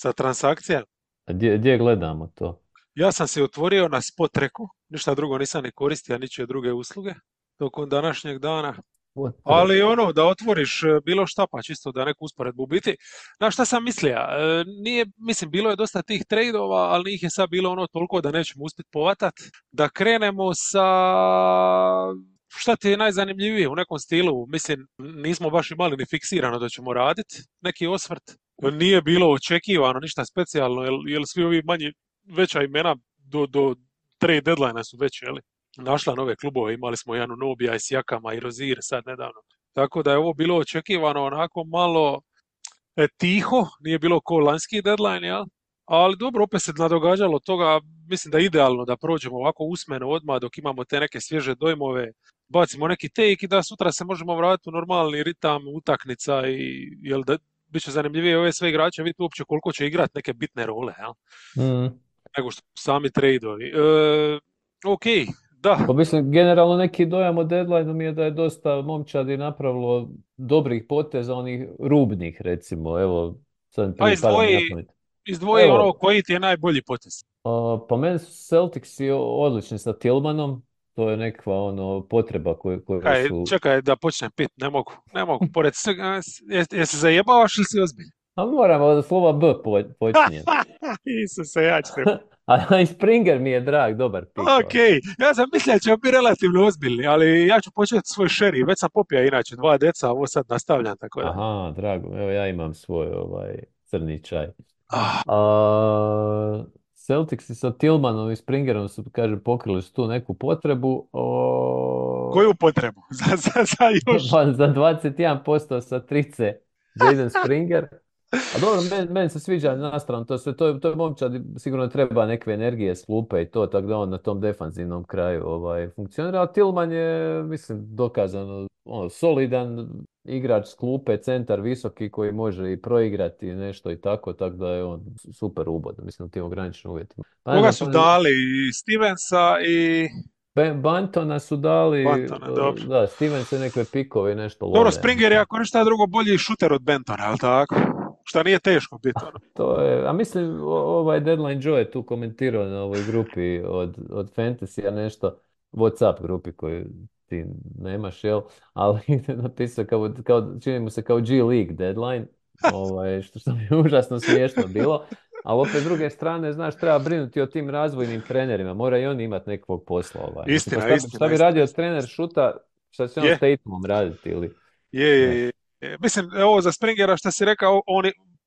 sa transakcijama. A gdje, gdje gledamo to? Ja sam se otvorio na Spotreku, ništa drugo nisam ni koristio, ničije druge usluge tokom današnjeg dana. Ali ono, da otvoriš e, bilo šta, pa čisto da neku usporedbu biti. Na šta sam mislio? E, nije, mislim, bilo je dosta tih trejdova, ali ih je sad bilo ono toliko da nećemo uspjeti povatat. Da krenemo sa šta ti je najzanimljivije u nekom stilu? Mislim, nismo baš imali ni fiksirano da ćemo raditi neki osvrt. Nije bilo očekivano ništa specijalno, jer, svi ovi manji, veća imena do, do trade deadline su veći, jel? našla nove klubove, imali smo Janu Nobija i Sjakama i Rozir sad nedavno. Tako da je ovo bilo očekivano onako malo e, tiho, nije bilo ko lanski deadline, jel? Ali dobro, opet se nadogađalo toga, mislim da je idealno da prođemo ovako usmeno odmah dok imamo te neke svježe dojmove, bacimo neki take i da sutra se možemo vratiti u normalni ritam utaknica i jel da bit će zanimljivije ove sve igrače vidjeti uopće koliko će igrati neke bitne role, jel? Mm. Nego što sami tradeovi. E, ok, da. Pa mislim, generalno neki dojam o deadline mi je da je dosta momčadi napravilo dobrih poteza, onih rubnih recimo, evo. Sad pa izdvoji, izdvoji ono koji ti je najbolji potez. Uh, pa meni su Celticsi odlični sa Tilmanom, to je nekakva ono potreba koju, koju Kaj, su... Čekaj da počnem pit, ne mogu, ne mogu, pored svega, jesi zajebavaš ili si ozbilj? A moramo od slova B počinjeti. Isuse, ja ću A Springer mi je drag, dobar pik. Ok, ja sam mislio da ćemo biti relativno ozbiljni, ali ja ću početi svoj šeri. Već sam popija inače dva deca, ovo sad nastavljam tako da. Aha, drago. Evo ja imam svoj ovaj crni čaj. Ah. A, Celtics sa Tillmanom i Springerom su, kaže, pokrili su tu neku potrebu. O... Koju potrebu? za, za, za još? Pa, za 21% sa trice Jaden Springer. A dobro, meni, meni se sviđa na stranu, to, sve, to, to je momčad, sigurno treba neke energije s i to, tako da on na tom defanzivnom kraju ovaj, funkcionira. A Tilman je, mislim, dokazano ono, solidan igrač s klupe, centar visoki koji može i proigrati nešto i tako, tako da je on super ubod, mislim, u tim ograničenim uvjetima. Pa, Koga su dali? Stevensa i... Bantona su dali, Bantona, dobro. da, Stevens je nekve pikove i nešto love. Dobro, Springer je ako ništa drugo bolji šuter od Bentona, ali tako? Šta nije teško biti. Ono. To je, a mislim, ovaj Deadline Joe je tu komentirao na ovoj grupi od, od Fantasy-a nešto, Whatsapp grupi koju ti nemaš, jel? Ali napisao kao, kao, čini mu se kao G League Deadline, ovaj, što, što mi je užasno smiješno bilo. Ali opet s druge strane, znaš, treba brinuti o tim razvojnim trenerima. Mora i oni imati nekog posla. Ovaj. Istina, šta, istina. Šta bi radio trener šuta, šta će on s Tatumom raditi? Ili... Je, je, je. E, mislim, ovo za Springera što si rekao, on,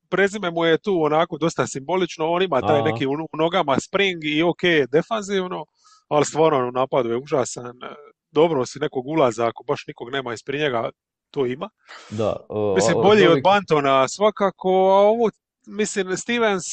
prezime mu je tu onako dosta simbolično, on ima taj neki u, nogama Spring i ok, defanzivno, ali stvarno u napadu je užasan. E, dobro si nekog ulaza, ako baš nikog nema ispred njega, to ima. Da, mislim, bolji od Bantona svakako, a ovo mislim, Stevens,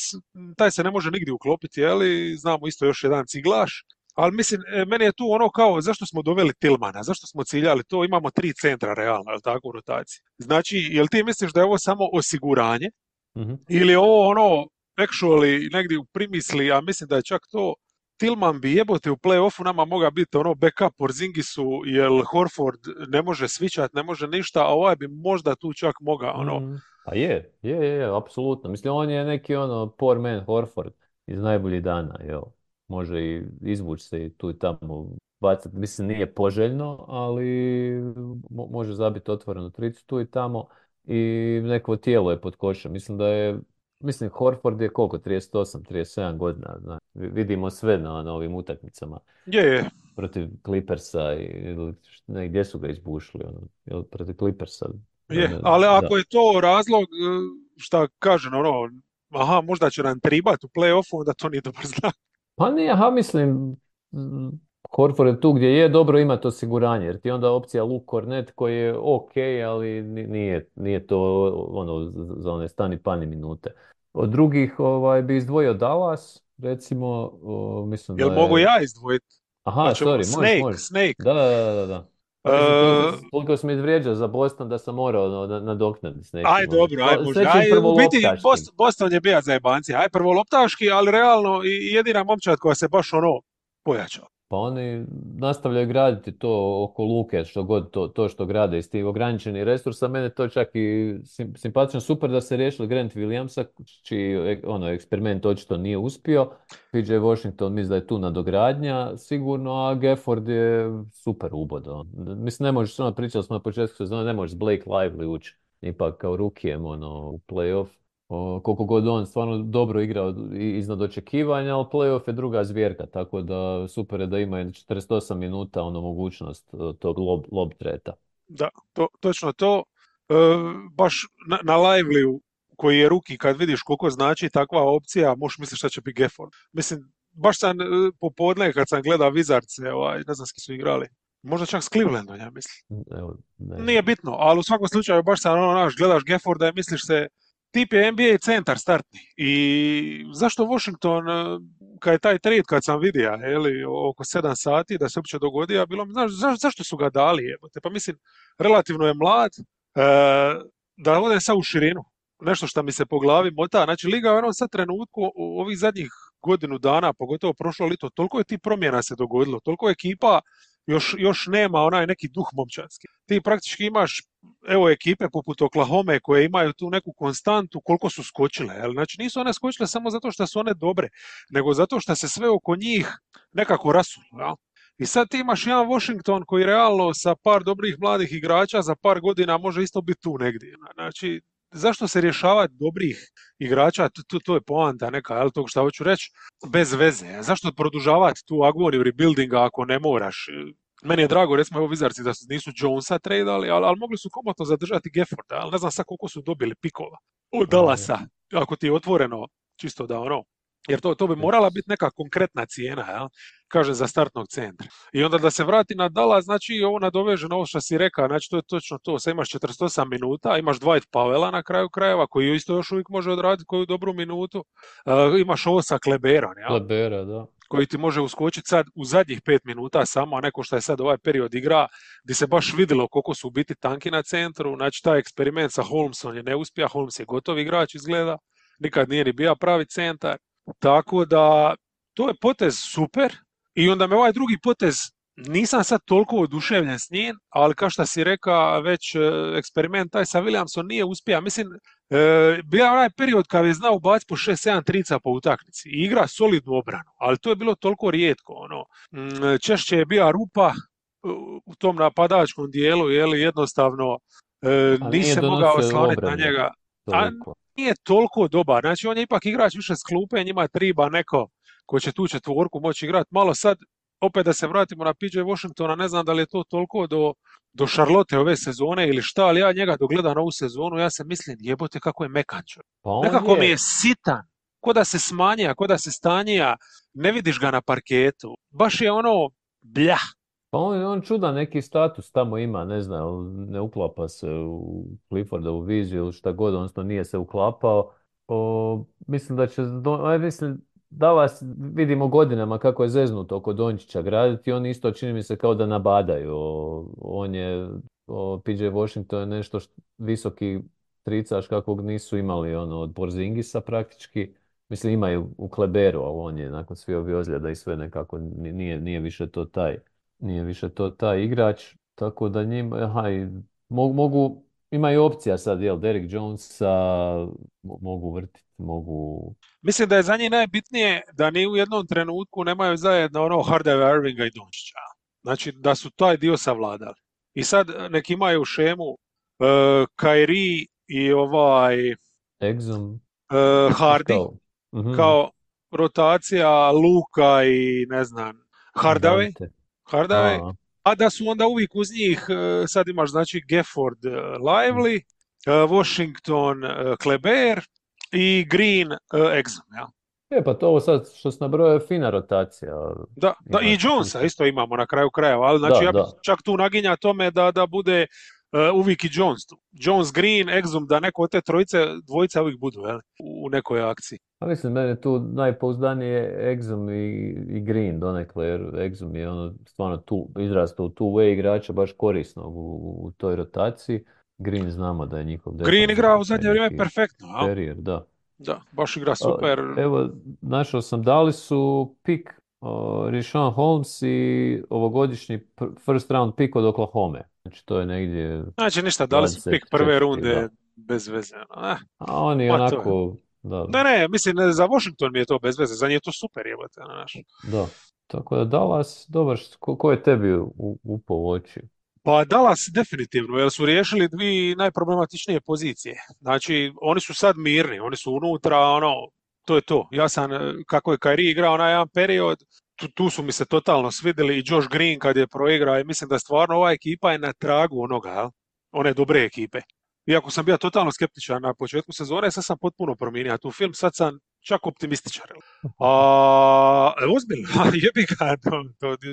taj se ne može nigdje uklopiti, li znamo isto još jedan ciglaš, ali mislim, e, meni je tu ono kao, zašto smo doveli Tilmana, zašto smo ciljali to, imamo tri centra realno, jel tako, u rotaciji. Znači, jel ti misliš da je ovo samo osiguranje, mm ili ovo ono, actually, negdje u primisli, a mislim da je čak to, Tilman bi jebote u play-offu nama moga biti ono backup Porzingisu, jer Horford ne može svičat, ne može ništa, a ovaj bi možda tu čak moga ono... Mm. A je, je, je, je, apsolutno. Mislim, on je neki ono poor man Horford iz najboljih dana, jel? Može i izvući se i tu i tamo bacati. Mislim, nije poželjno, ali može zabiti otvorenu tricu tu i tamo i neko tijelo je pod košem. Mislim da je Mislim, Horford je koliko? 38, 37 godina. Zna. Vidimo sve na, na ovim utakmicama. Je, je. Protiv Clippersa ili ne, gdje su ga izbušili? Ono, protiv Clippersa. Je, ali ako je to razlog, e, šta kaže, ono, aha, možda će nam tribati u play-offu, onda to nije dobar znak. Pa nije, aha, mislim, Horford je tu gdje je dobro imati osiguranje, jer ti onda opcija Luke Cornet koji je ok, ali nije, nije to ono za one stani pani minute. Od drugih ovaj, bi izdvojio Dallas, recimo, mislim Jel da je... mogu ja izdvojiti? Aha, sorry, Snake, može, Snake. Da, da, da, da. Uh, toliko sam izvrijeđao za Boston da sam morao nadoknaditi s nekim. Aj, dobro, aj, može. Aj, u biti Boston je bija za jebanci. Aj, prvo loptaški, ali realno i jedina momčad koja se baš ono pojačala. Pa oni nastavljaju graditi to oko luke, što god to, to što grade iz tih ograničenih resursa. Mene to čak i simpatično super da se riješili Grant Williamsa, čiji ono, eksperiment očito nije uspio. PJ Washington misli da je tu nadogradnja sigurno, a Gafford je super ubodo. Mislim, ne možeš, ono pričali smo na početku sezone, ne možeš Blake Lively ući ipak kao rukijem ono, u playoff koliko god on stvarno dobro igrao iznad očekivanja, ali playoff je druga zvjerka, tako da super je da ima 48 minuta ono mogućnost e, tog lob, lob treta. Da, to, točno to. E, baš na, na Lively koji je ruki, kad vidiš koliko znači takva opcija, možeš misliti šta će biti Gafford. Mislim, baš sam e, popodne kad sam gledao Vizarce, ovaj, ne znam s su igrali, možda čak s Clevelandom, ja mislim. Evo, Nije bitno, ali u svakom slučaju baš sam ono, naš, gledaš Gafforda i misliš se, tip je NBA centar startni. I zašto Washington, e, kad je taj trade kad sam vidio, li, oko 7 sati da se uopće dogodio, bilo mi, znaš, zašto su ga dali? Jebote? Pa mislim, relativno je mlad, e, da ode sad u širinu. Nešto što mi se po glavi mota. Znači, Liga u jednom sad trenutku, u ovih zadnjih godinu dana, pogotovo prošlo lito, toliko je ti promjena se dogodilo, toliko ekipa još, još nema onaj neki duh momčanski. Ti praktički imaš evo ekipe poput Oklahoma koje imaju tu neku konstantu koliko su skočile. Jel? Znači nisu one skočile samo zato što su one dobre, nego zato što se sve oko njih nekako rasulo. I sad ti imaš jedan Washington koji realno sa par dobrih mladih igrača za par godina može isto biti tu negdje. Znači, zašto se rješavati dobrih igrača, to, to je poanta neka, jel, tog što hoću reći, bez veze. Zašto produžavati tu agoniju rebuildinga ako ne moraš? Meni je drago, recimo, evo Vizarci da nisu Jonesa tradali, ali, ali mogli su komotno zadržati Gefforda, ali ne znam sad koliko su dobili pikova od Dallasa, ako ti je otvoreno, čisto da ono, jer to, to bi morala biti neka konkretna cijena, jel? kaže za startnog centra. I onda da se vrati na Dallas, znači ovo nadoveže na ovo što si rekao, znači to je točno to, sad imaš 48 minuta, imaš Dwight Pavela na kraju krajeva, koji isto još uvijek može odraditi koju dobru minutu, uh, imaš ovo sa Kleberom, jel? Klebera, da. Koji ti može uskočiti sad u zadnjih pet minuta samo, a neko što je sad ovaj period igra, gdje se baš vidjelo koliko su biti tanki na centru, znači taj eksperiment sa Holmesom je neuspija, Holmes je gotov igrač izgleda, nikad nije ni bio pravi centar, tako da to je potez super i onda me ovaj drugi potez nisam sad toliko oduševljen s njim, ali kao što si rekao, već e, eksperiment taj sa Williamson nije uspio. Mislim, e, bio je onaj period kad je znao baciti po 6-7 trica po utakmici i igra solidnu obranu, ali to je bilo toliko rijetko. Ono. Mm, češće je bila rupa u tom napadačkom dijelu, je li jednostavno e, nisi mogao osloniti na njega. A nije toliko dobar. Znači, on je ipak igrač više s klupe, njima triba neko ko će tu četvorku moći igrati. Malo sad opet da se vratimo na PJ Washingtona, ne znam da li je to toliko do, do Charlotte ove sezone ili šta, ali ja njega dogledam ovu sezonu, ja se mislim, jebote kako je mekan Pa Nekako mi je sitan, ko da se smanjija, ko da se stanjija, ne vidiš ga na parketu. Baš je ono, bljah. Pa on, on čudan neki status tamo ima, ne znam, ne uklapa se u Cliffordovu viziju, šta god, odnosno nije se uklapao. O, mislim da će, do, mislim, da vas vidimo godinama kako je zeznuto oko Dončića graditi, oni isto čini mi se kao da nabadaju. On je, o, PJ Washington je nešto što, visoki tricaš kakvog nisu imali ono, od Borzingisa praktički. Mislim imaju u Kleberu, ali on je nakon svi ovi ozljeda i sve nekako nije, nije više to taj nije više to taj igrač. Tako da njim, aha, mogu, mogu imaju opcija sad, jel, Derek Jonesa mogu vrtiti, mogu... Mislim da je za njih najbitnije da ni u jednom trenutku nemaju zajedno ono Hardave Irvinga i Dončića. Znači da su taj dio savladali. I sad neki imaju šemu uh, Kairi i ovaj Exum. Uh, Hardy mhm. kao rotacija Luka i ne znam Hardave. Hardave a da su onda uvijek uz njih, e, sad imaš znači Gafford e, Lively, e, Washington Kleber i Green Exum, ja. E, pa to ovo sad što se nabroja je fina rotacija. Da, da i Jonesa isto imamo na kraju krajeva, ali znači ja čak tu naginja tome da, da bude uh, uvijek i Jones tu. Jones, Green, Exum, da neko od te trojice, dvojice uvijek budu jel, u nekoj akciji. A mislim, mene tu najpouzdanije Exum i, i Green donekle, jer Exum je ono stvarno tu, izrastao tu way igrača baš korisno u, u toj rotaciji. Green znamo da je njihov... Green igra u zadnje vrijeme perfektno. Karijer, da. Da, baš igra super. Evo, našao sam, dali su pik Rishon Holmes i ovogodišnji first round pick od Oklahoma. Znači to je negdje... Znači ništa, dali su pik prve runde bez veze. Eh. A oni onako... Da. Ne, ne, mislim, za Washington mi je to bez veze, za nje je to super jebote, znaš. Da, tako da Dallas, dobar, ko, ko je tebi upao u oči? Pa Dallas definitivno, jer su riješili dvije najproblematičnije pozicije. Znači, oni su sad mirni, oni su unutra, ono, to je to. Ja sam, e, kako je Kairi igrao na jedan period, tu, tu, su mi se totalno svidjeli i Josh Green kad je proigrao i mislim da stvarno ova ekipa je na tragu onoga, one dobre ekipe. Iako sam bio totalno skeptičan na početku sezone, sad sam potpuno promijenio tu film, sad sam čak optimističan. A, ozbiljno, jebi ga,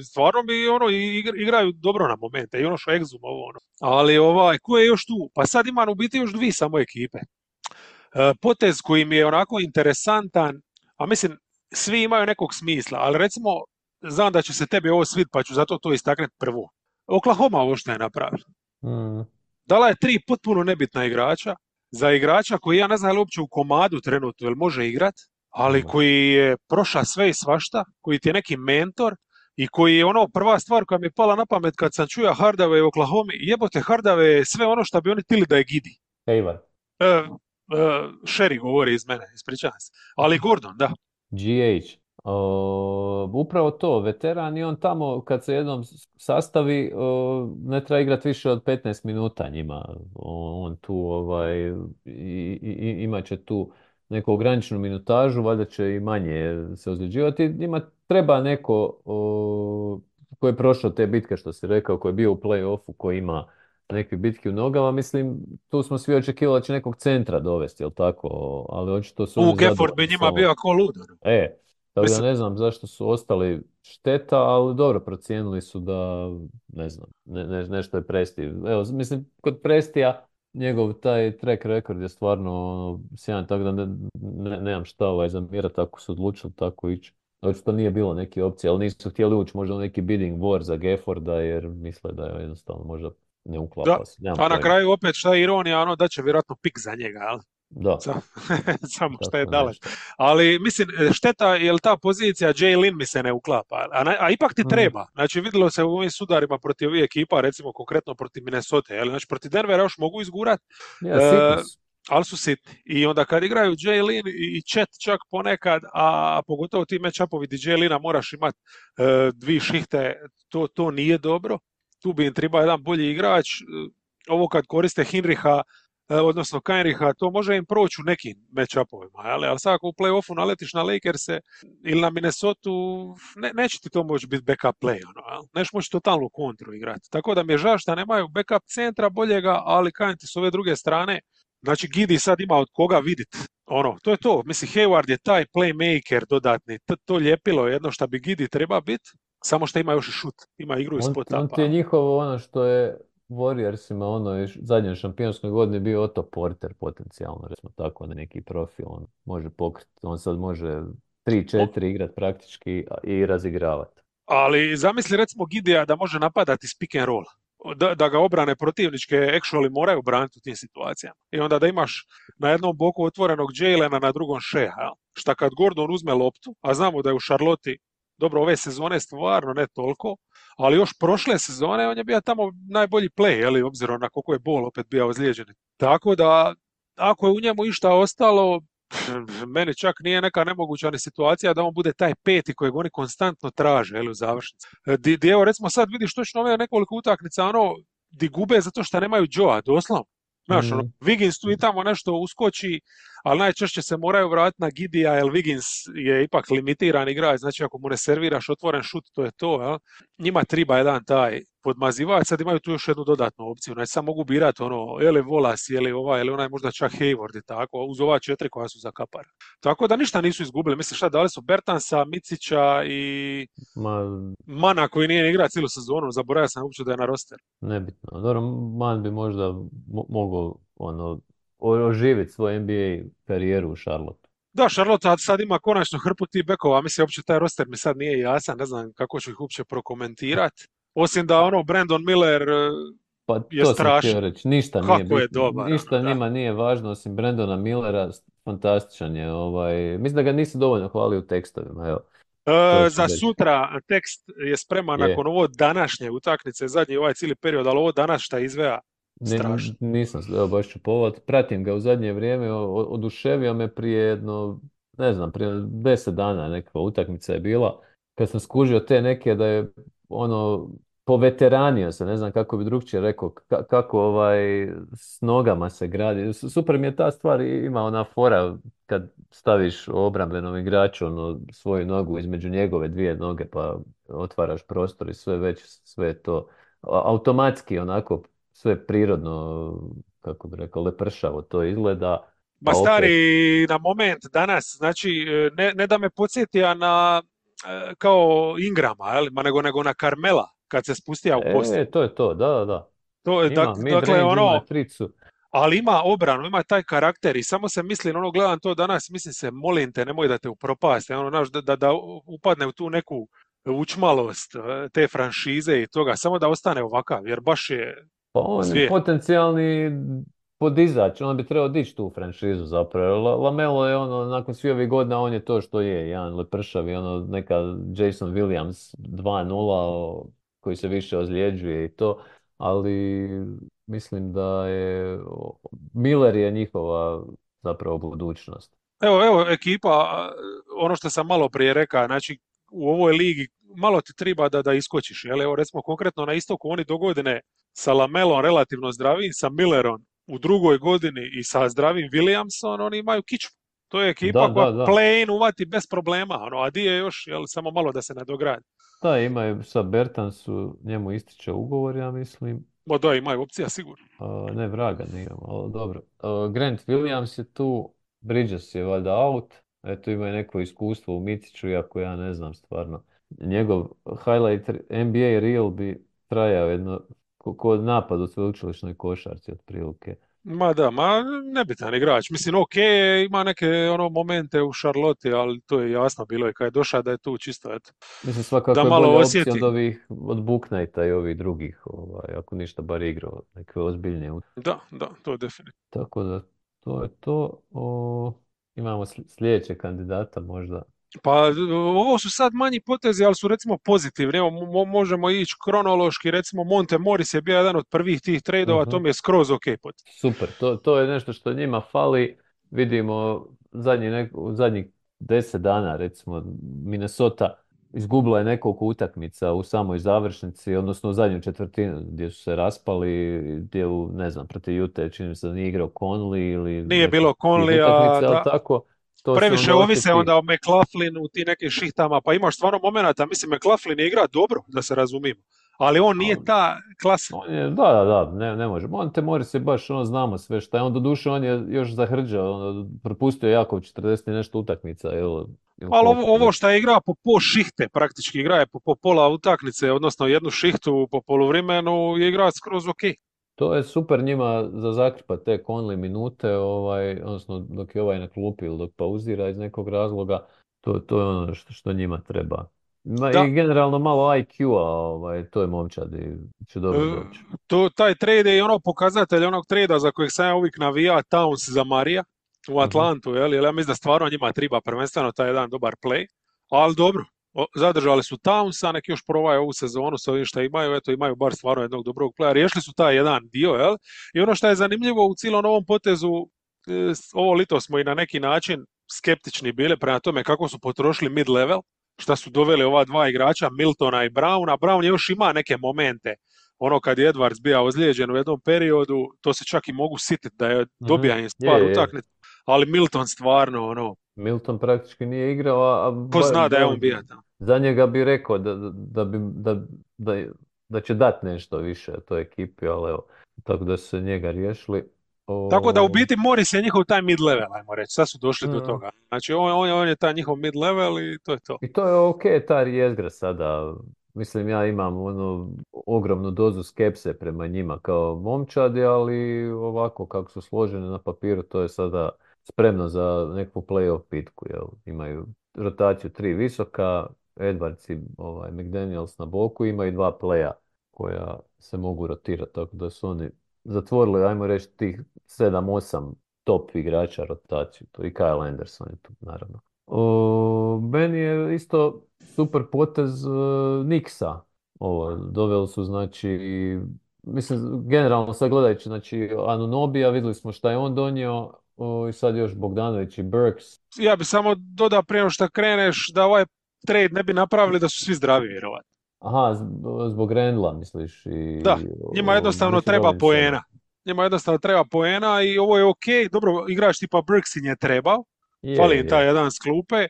stvarno mi ono, igraju dobro na momente, i ono što egzum ovo ono. Ali ovaj, ko je još tu? Pa sad ima u biti još dvi samo ekipe. E, potez koji mi je onako interesantan, a mislim, svi imaju nekog smisla, ali recimo, znam da će se tebi ovo svid, pa ću zato to istaknuti prvo. Oklahoma ovo što je napravio. Mm. Dala je tri potpuno nebitna igrača, za igrača koji ja ne znam li uopće u komadu trenutno, jel može igrat, ali koji je prošao sve i svašta, koji ti je neki mentor i koji je ono prva stvar koja mi je pala na pamet kad sam čuja Hardave u Oklahoma, jebote Hardave je sve ono što bi oni tili da je gidi. Hayward. E, Uh, Sherry govori iz mene, ispričavam se. Ali Gordon, da. GH. upravo to, veteran i on tamo kad se jednom sastavi ne treba igrati više od 15 minuta njima. On, tu ovaj, i, imat će tu neku ograničenu minutažu, valjda će i manje se ozljeđivati. Njima treba neko ko je prošao te bitke što si rekao, ko je bio u play-offu, koji ima neke bitke u nogama, mislim, tu smo svi očekivali da će nekog centra dovesti, jel tako? Ali očito su... U Gafford bi njima bio ako ludo. E, tako da ne znam zašto su ostali šteta, ali dobro, procijenili su da, ne znam, ne, nešto je Presti. Evo, mislim, kod Prestija njegov taj track record je stvarno sjajan, tako da ne, ne, nemam šta ovaj zamirati ako su odlučili tako ići. to nije bilo neke opcije, ali nisu htjeli ući možda u neki bidding war za Gefforda jer misle da je jednostavno možda ne uklapa se. A na kraju opet šta je ironija, ono da će vjerojatno pik za njega, ali? Da. Samo što je daleko. Ali mislim, šteta je ta pozicija Jay Lin mi se ne uklapa. A, a ipak ti mm. treba. Znači vidjelo se u ovim sudarima protiv ovih ekipa, recimo konkretno protiv Minnesota. Jel? Znači protiv Denvera još mogu izgurat. Ja, e, ali su sitni. I onda kad igraju Jay Lin i Chet čak ponekad, a pogotovo ti matchupovi gdje Jay Lina moraš imati e, dvi šihte, to, to nije dobro tu bi im treba jedan bolji igrač. E, ovo kad koriste Hinriha, e, odnosno Kainriha, to može im proći u nekim matchupovima, ali, ali sad ako u play-offu naletiš na Lakers ili na Minnesota, ne, neće ti to moći biti backup play, ono, moći totalnu kontru igrati. Tako da mi je žao što nemaju backup centra boljega, ali kajem ti s ove druge strane, znači Gidi sad ima od koga vidjeti. Ono, to je to. Mislim, Hayward je taj playmaker dodatni. To, to ljepilo jedno što bi Gidi treba biti. Samo što ima još i šut, ima igru iz spota. On ti je njihovo ono što je Warriorsima ono u zadnjoj šampionskoj godini bio Otto Porter potencijalno, recimo tako, na neki profil, on može pokriti, on sad može 3-4 igrat praktički i razigravati. Ali zamisli recimo Gidija da može napadati s pick and roll. Da, da ga obrane protivničke actually moraju braniti u tim situacijama. I onda da imaš na jednom boku otvorenog Jalena, na drugom Shea. Šta kad Gordon uzme loptu, a znamo da je u Charlotte dobro, ove sezone stvarno ne toliko, ali još prošle sezone on je bio tamo najbolji play, ali obzirom na koliko je bol opet bio ozlijeđen. Tako da, ako je u njemu išta ostalo, meni čak nije neka nemoguća ni situacija da on bude taj peti kojeg oni konstantno traže jel, u završnici. Di, di, evo recimo sad vidiš točno ove nekoliko utakmica ono di gube zato što nemaju Joa, doslovno. Znaš, ono, mm. Wiggins tu i tamo nešto uskoči, ali najčešće se moraju vratiti na Gidija, jer Wiggins je ipak limitiran igrač, znači ako mu ne serviraš otvoren šut, to je to. Jel? Njima triba jedan taj podmazivač, sad imaju tu još jednu dodatnu opciju, znači sad mogu birati ono, je li Volas, je li ovaj, ili onaj možda čak Hayward i tako, uz ova četiri koja su za kapar. Tako da ništa nisu izgubili, mislim šta, dali su Bertansa, Micića i Ma... Mana koji nije igrao cijelu sezonu, zaboravio sam uopće da je na roster. Nebitno, dobro, Man bi možda mogao ono, oživiti svoju NBA karijeru u Charlotte. Da, Charlotte sad ima konačno hrpu tih bekova, mislim uopće taj roster mi sad nije jasan, ne znam kako ću ih uopće prokomentirati. Osim da ono Brandon Miller e, pa, je to strašno. Reći. Ništa nije, je dobar, ništa ono, njima nije važno osim Brandona Millera, fantastičan je. Ovaj, mislim da ga nisi dovoljno hvalio u tekstovima. Evo. E, za sutra tekst je spreman nakon ovo današnje utakmice, zadnji ovaj cijeli period, ali ovo danas šta izveja strašno. nisam, evo baš ću povod, pratim ga u zadnje vrijeme, oduševio me prije jedno, ne znam, prije deset dana neka utakmica je bila, kad sam skužio te neke da je ono poveteranio se, ne znam kako bi drugčije rekao, kako ovaj, s nogama se gradi. Super mi je ta stvar, ima ona fora kad staviš obrambenom igraču ono, svoju nogu između njegove dvije noge pa otvaraš prostor i sve već, sve to automatski onako sve prirodno, kako bi rekao, lepršavo to izgleda. Ma stari, na moment danas, znači, ne, ne da me podsjetija na e, kao Ingrama, ma nego, nego na Karmela kad se spustija u post. E, to je to, da, da, da. To je, ima, dakle, ono, ali ima obranu, ima taj karakter i samo se mislim, ono, gledam to danas, mislim se, molim te, nemoj da te upropaste, ono, znaš, da, da, da upadne u tu neku učmalost e, te franšize i toga, samo da ostane ovakav, jer baš je pa on je potencijalni podizač, on bi trebao dići tu franšizu zapravo. Lamelo je ono, nakon svih ovih godina, on je to što je, jedan lepršavi, ono, neka Jason Williams 2-0, koji se više ozljeđuje i to, ali mislim da je Miller je njihova zapravo budućnost. Evo, evo, ekipa, ono što sam malo prije rekao, znači u ovoj ligi malo ti treba da, da iskočiš. Jel? Evo, recimo konkretno na istoku oni dogodine sa Lamelom relativno zdravim, sa Millerom u drugoj godini i sa zdravim Williamson, oni imaju kiču. To je ekipa koja play uvati bez problema, ono, a di je još, jel, samo malo da se nadogradi. Da, imaju sa Bertansu, njemu ističe ugovor, ja mislim. O da, imaju opcija, sigurno. ne, vraga nije, ali dobro. Grant Williams je tu, Bridges je valjda out, eto ima neko iskustvo u Mitiću, iako ja ne znam stvarno. Njegov highlight NBA reel bi trajao jedno kod napad u sveučilišnoj košarci otprilike. Ma da, ma nebitan igrač. Mislim, ok, ima neke ono momente u Charlotte, ali to je jasno bilo i kad je došao da je tu čisto, eto. Mislim, svakako da je malo osjeti. od ovih, od Buknajta i ovih drugih, ovaj, ako ništa bar igrao, neke ozbiljnije. Da, da, to je definitivno. Tako da, to je to. O, imamo sljedećeg kandidata možda. Pa ovo su sad manji potezi, ali su recimo pozitivni. Evo, možemo ići kronološki, recimo Monte Morris je bio jedan od prvih tih tradova, uh to mi je skroz ok potez. Super, to, to je nešto što njima fali. Vidimo zadnji nek, zadnjih deset dana, recimo Minnesota izgubila je nekoliko utakmica u samoj završnici, odnosno u zadnju četvrtinu gdje su se raspali, gdje u, ne znam, protiv Jute čini se da nije igrao Conley ili... Nije bilo Conley, a da. tako to Previše ovise onda o McLaughlinu u ti nekim šihtama, pa imaš stvarno momenata, mislim McLaughlin igra dobro, da se razumijemo, ali on nije ta klasa. da, da, da, ne, ne može. On te mora se baš, ono, znamo sve šta je. On do duše, on je još zahrđao, ono, propustio Jakov 40 nešto utakmica, jel, ali ovo, ovo što je igra po po šihte, praktički igra je po, po pola utakmice, odnosno jednu šihtu po poluvremenu je igra skroz ok. To je super njima za zakrpat te Conley minute, ovaj, odnosno dok je ovaj na klupi ili dok pauzira iz nekog razloga, to, to je ono što, što njima treba. I generalno malo IQ-a, ovaj, to je momčad i će dobro e, doći. To, taj trade je ono pokazatelj onog treda za kojeg sam ja uvijek navija Towns za Marija u mhm. Atlantu, uh-huh. jel? ja mislim da stvarno njima treba prvenstveno taj jedan dobar play, ali dobro, zadržali su Townsa, neki još provaju ovu sezonu sa ovim što imaju, eto imaju bar stvarno jednog dobrog playa, riješili su taj jedan dio, jel? I ono što je zanimljivo u cijelom ovom potezu, e, ovo lito smo i na neki način skeptični bili prema tome kako su potrošili mid-level, šta su doveli ova dva igrača, Miltona i Browna. Brown još ima neke momente, ono kad je Edwards bio ozlijeđen u jednom periodu, to se čak i mogu sititi da je dobija im stvar utakmicu, ali Milton stvarno ono... Milton praktički nije igrao, a... Ko zna da je on bio tamo za njega bi rekao da, da, bi, da, da, da će dati nešto više toj ekipi, ali evo, tako da su se njega riješili. Tako da u biti Morris je njihov taj mid level, ajmo reći, sad su došli do mm. toga. Znači on, on, on je taj njihov mid level i to je to. I to je ok, ta jezgra sada. Mislim, ja imam ono ogromnu dozu skepse prema njima kao momčadi, ali ovako kako su složene na papiru, to je sada spremno za neku playoff pitku. Jel? Imaju rotaciju tri visoka, Edwards i ovaj, McDaniels na boku imaju dva playa koja se mogu rotirati, tako da su oni zatvorili, ajmo reći, tih 7-8 top igrača rotaciju, to i Kyle Anderson je tu, naravno. O, meni je isto super potez uh, Niksa. Ovo, doveli su, znači, mislim, generalno sad gledajući, znači, Anunobija, vidjeli smo šta je on donio, i sad još Bogdanović i Burks. Ja bi samo dodao prije što kreneš da ovaj trade ne bi napravili da su svi zdravi vjerovatno. Aha, zbog Rendla misliš? I, da, njima jednostavno treba poena. Njima jednostavno treba poena i ovo je ok, dobro, igrač tipa Burks je trebao, fali je. taj jedan s klupe,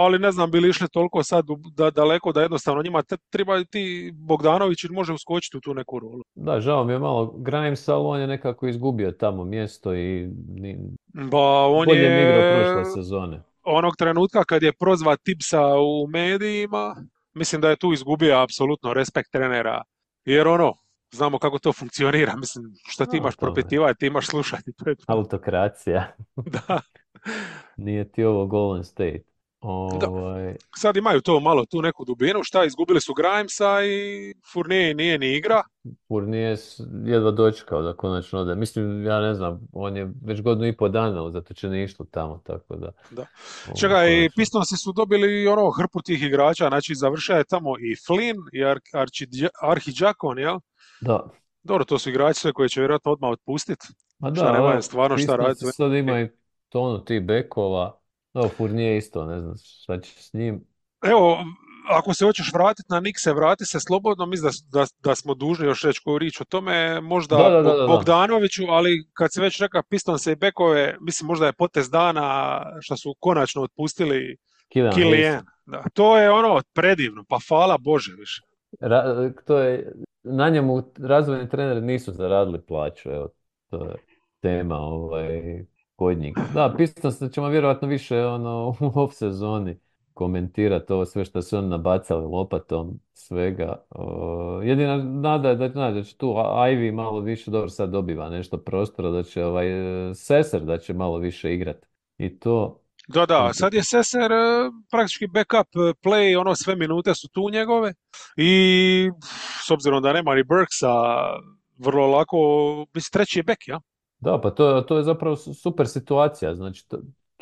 ali ne znam bi li išli toliko sad da, daleko da jednostavno njima treba ti Bogdanović može uskočiti u tu neku rolu. Da, žao mi je malo Grimes, ali on je nekako izgubio tamo mjesto i ni... ba, on bolje je igrao prošle sezone. Onog trenutka kad je prozva Tipsa u medijima, mislim da je tu izgubio apsolutno respekt trenera. Jer ono, znamo kako to funkcionira. Mislim, što ti imaš propitivati, ti imaš slušati. Autokracija. da. Nije ti ovo Golden State. Ovaj... Sad imaju to malo tu neku dubinu, šta izgubili su Grimesa i Fournier nije ni igra. Fournier jedva dočekao da konačno ode. Mislim, ja ne znam, on je već godinu i po dana u zatočeništvu tamo, tako da... da. Ovaj, Čekaj, i Pistonsi su dobili ono hrpu tih igrača, znači završava je tamo i Flynn i Ar Arhi jel? Da. Dobro, to su igrači sve koje će vjerojatno odmah otpustiti. Ma da, šta nema stvarno šta raditi. Sad ima i tonu tih bekova, no, Fournier isto, ne znam šta će s njim. Evo, ako se hoćeš vratiti na Nikse, vrati se slobodno, mislim da, da, da smo dužni još reći koju rič o tome, možda da, da, Bogdanoviću, ali kad se već reka se i bekove, mislim možda je potez dana što su konačno otpustili Kilijan. Da, to je ono predivno, pa hvala Bože više. to je, na njemu razvojni treneri nisu zaradili plaću, evo, to je tema ovaj, kod njih. Da, Pistons ćemo vjerojatno više ono, u off sezoni komentirati ovo sve što su on nabacali lopatom svega. jedina nada je da, da će tu Ivy malo više, dobro sad dobiva nešto prostora, da će ovaj Seser da će malo više igrati. I to... Da, da, sad je Seser e, praktički backup e, play, ono sve minute su tu njegove i s obzirom da nema ni Burksa, vrlo lako, mislim treći je back, ja? Da, pa to, to je zapravo super situacija. Znači,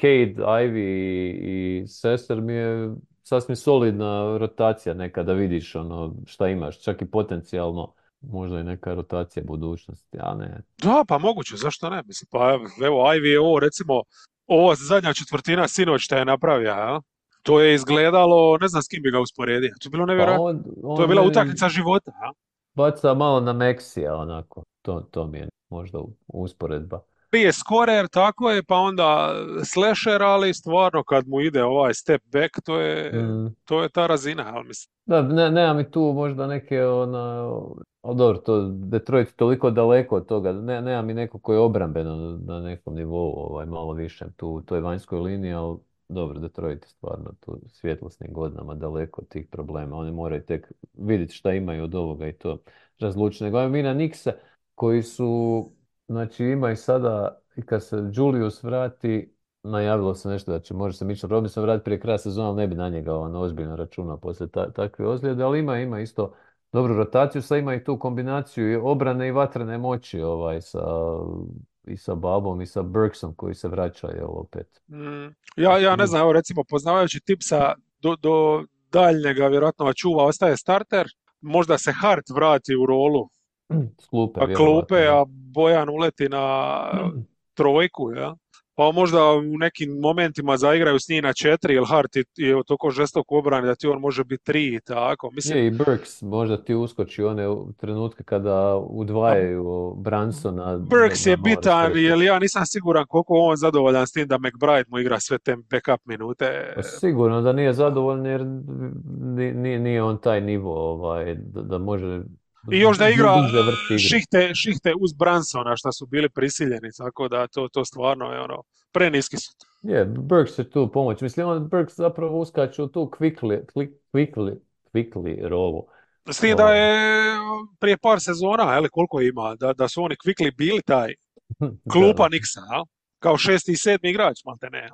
Cade, Ivy i Sester mi je sasvim solidna rotacija neka da vidiš ono šta imaš, čak i potencijalno možda i neka rotacija budućnosti, a ne. Da, pa moguće, zašto ne? Mislim, pa evo, Ivy je ovo, recimo, ova zadnja četvrtina sinoć što je napravio, a? to je izgledalo, ne znam s kim bi ga usporedio, to je bilo nevjerojatno. Pa to je bila utakmica života, a? Baca malo na Meksija, onako, to, to mi je možda usporedba. Prije skorer, tako je, pa onda slasher, ali stvarno kad mu ide ovaj step back, to je, mm. to je ta razina, ali mislim. Da, ne, nema mi tu možda neke, ona, ali dobro, to Detroit toliko daleko od toga, ne, nema mi neko koji je obrambeno na nekom nivou, ovaj, malo više tu u toj vanjskoj liniji, ali dobro, Detroit je stvarno tu svjetlosnim godinama daleko od tih problema. Oni moraju tek vidjeti šta imaju od ovoga i to razlučiti. Nego mi na Nikse, koji su, znači imaju sada, i kad se Julius vrati, najavilo se nešto da će može se Mitchell Robinson vratiti prije kraja sezona, ali ne bi na njega on ozbiljno računao poslije takve ozljede, ali ima, ima isto dobru rotaciju, sad ima i tu kombinaciju i obrane i vatrene moći ovaj, sa, i sa Babom i sa Burksom koji se vraća jel, opet. Mm, ja, ja ne znam, evo recimo poznavajući tipsa do, do daljnjega vjerojatno čuva ostaje starter, možda se Hart vrati u rolu Klupe, a klupe, a Bojan uleti na trojku, ja? Pa možda u nekim momentima zaigraju s njih na četiri, jer Hart je, je toliko žestok u obrani da ti on može biti tri i tako. Mislim... Je, i Burks možda ti uskoči one trenutke kada udvajaju Bransona. Burks je bitan, jer ja nisam siguran koliko on zadovoljan s tim da McBride mu igra sve te backup minute. Pa sigurno da nije zadovoljan jer nije, nije on taj nivo ovaj, da, da može i još da igra šihte, šihte uz Bransona što su bili prisiljeni, tako da to, to stvarno je ono, preniski su. Je, Burks će tu pomoći. Mislim, on Burks zapravo uskače u tu quickly, quickly, quickly rolu. S tim da je prije par sezona, ali koliko ima, da, da su oni quickly bili taj klupa Niksa, kao šesti i sedmi igrač, malte ne,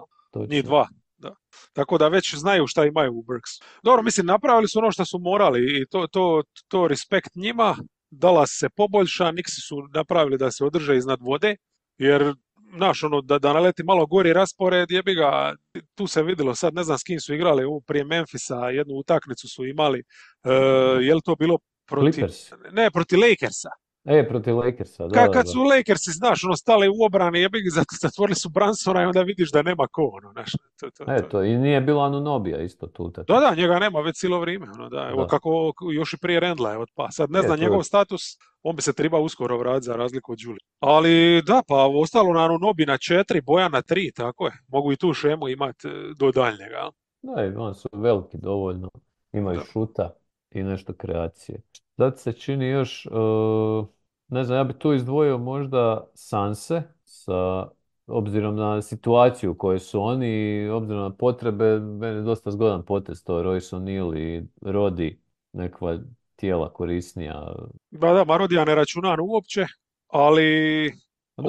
njih dva. Da. Tako da već znaju šta imaju u Burks. Dobro, mislim, napravili su ono što su morali i to, to, to respekt njima. Dallas se poboljša, Nixi su napravili da se održe iznad vode, jer znaš, ono, da, da naleti malo gori raspored, jebi ga, tu se vidjelo sad, ne znam s kim su igrali, u prije Memfisa, jednu utakmicu su imali, uh, je li to bilo protiv... Ne, protiv Lakersa. E, protiv Lakersa, da, Kad su Lakersi, znaš, ono, stali u obrani, jebi zatvorili su Bransona i onda vidiš da nema ko, ono, znaš. To, to, e, to. i nije bilo Anunobija isto tu. Da, da, njega nema već cijelo vrijeme, ono, da, evo, kako još i prije Rendla, evo, pa sad ne znam njegov status, on bi se trebao uskoro vratiti za razliku od Đuli. Ali da, pa ostalo na Anunobi na četiri, Boja na tri, tako je. Mogu i tu šemu imati e, do daljnjega. Da, oni su veliki dovoljno, imaju šuta i nešto kreacije. Zato se čini još, uh, ne znam, ja bi tu izdvojio možda Sanse sa obzirom na situaciju u kojoj su oni i obzirom na potrebe, meni je dosta zgodan potez to Royce O'Neal i Rodi, nekva tijela korisnija. Da, da, Marodija ne računam uopće, ali pa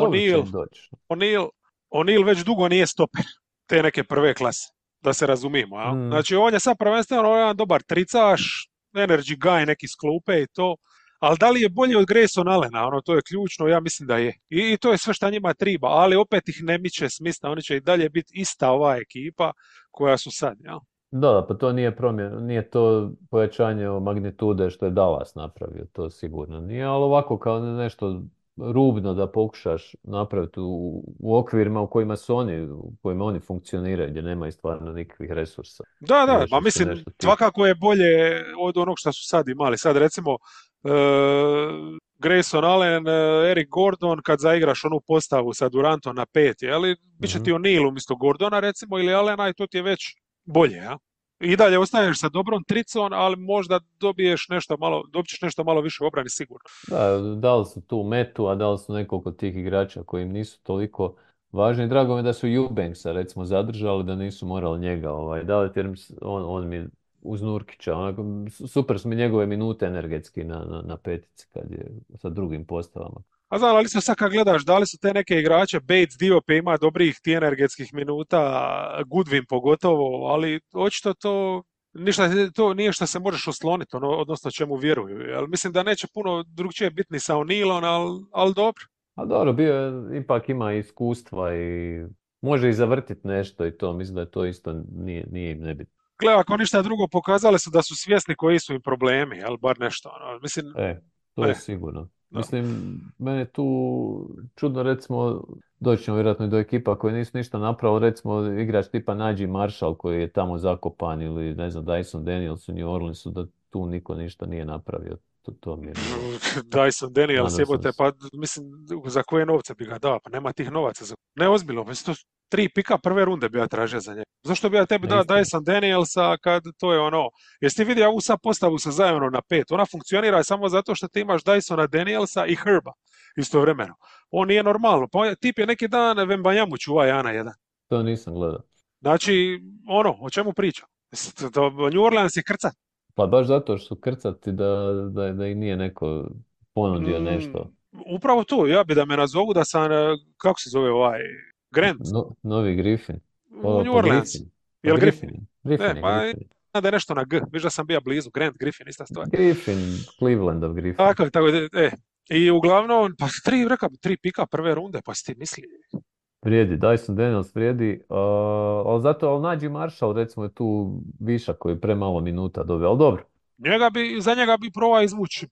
O'Neal već dugo nije stoper te neke prve klase, da se razumijemo. Ja? Mm. Znači, on je sad prvenstveno jedan dobar tricaš, energy guy neki sklupe i to, ali da li je bolji od Grayson Allena, ono, to je ključno, ja mislim da je. I, i to je sve što njima triba, ali opet ih ne miče smisla, oni će i dalje biti ista ova ekipa koja su sad, ja. Da, pa to nije promjena, nije to pojačanje magnitude što je Dallas napravio, to sigurno nije, ali ovako kao nešto rubno da pokušaš napraviti u, u okvirima u kojima su oni, u kojima oni funkcioniraju, gdje nema stvarno nikakvih resursa. Da, da, ma mislim, svakako je bolje od onog što su sad imali. Sad recimo, uh, Grayson Allen, uh, Eric Gordon, kad zaigraš onu postavu sa Durantom na pet, ali bit će ti mhm. O'Neal umjesto Gordona recimo ili Allena i to ti je već bolje, ja? I dalje ostaješ sa dobrom tricom, ali možda dobiješ nešto malo, dobiješ nešto malo više u obrani sigurno. Da, da li su tu metu, a da li su nekoliko tih igrača koji im nisu toliko važni. Drago mi je da su Eubanksa recimo zadržali, da nisu morali njega ovaj, davati, jer on, on mi uz Nurkića, onako, super su mi njegove minute energetski na, na, na petici kad je sa drugim postavama. A znam, ali sad kad gledaš, da li su te neke igrače, Bates Diope ima dobrih ti energetskih minuta, Goodwin pogotovo, ali očito to ništa, to nije što se možeš osloniti, ono, odnosno čemu vjeruju. Ali mislim da neće puno drugčije biti ni sa O'Nealom, ali, ali dobro. A dobro, bio ipak ima iskustva i može i zavrtiti nešto i to, mislim da to isto nije, nije im nebitno. Gle, ako ništa drugo, pokazali su da su svjesni koji su im problemi, ali bar nešto. Ono. Mislim, e, to je e. sigurno. Mislim, mene tu čudno recimo, doći ćemo vjerojatno i do ekipa koji nisu ništa napravili, recimo igrač tipa Nađi Marshall koji je tamo zakopan ili ne znam Dyson Daniels u New Orleansu, da tu niko ništa nije napravio. To, to mi je... Dyson Daniels, jebote, pa mislim, za koje novce bi ga dao? Pa nema tih novaca. Za... Ne, ozbiljno, mislim, to tri pika prve runde bi ja tražio za njega. Zašto bi ja tebi dao Dyson Danielsa kad to je ono... Jesi ti vidio ovu sad postavu sa zajedno na pet? Ona funkcionira samo zato što ti imaš Dysona Danielsa i Herba istovremeno. On nije normalno. Pa tip je neki dan Vembanjamu čuva Jana jedan. To nisam gledao. Znači, ono, o čemu pričam? New Orleans je krcat. Pa baš zato što su krcati da, da, da i nije neko ponudio mm, nešto. Upravo to, ja bi da me nazovu da sam, kako se zove ovaj, Grant. novi Griffin. U New Orleans. Jel Griffin? Griffin, e, pa, Griffin. da je nešto na G, viš da sam bio blizu, Grant Griffin, ista stvar. Griffin, Clevelandov Griffin. Tako je, tako je, e. I uglavnom, pa tri, rekao tri pika prve runde, pa si ti misli, Vrijedi, Dyson Daniels vrijedi, uh, ali zato ali nađi Marshall recimo je tu višak koji je premalo minuta dobio, ali dobro. Njega bi, za njega bi probao izvući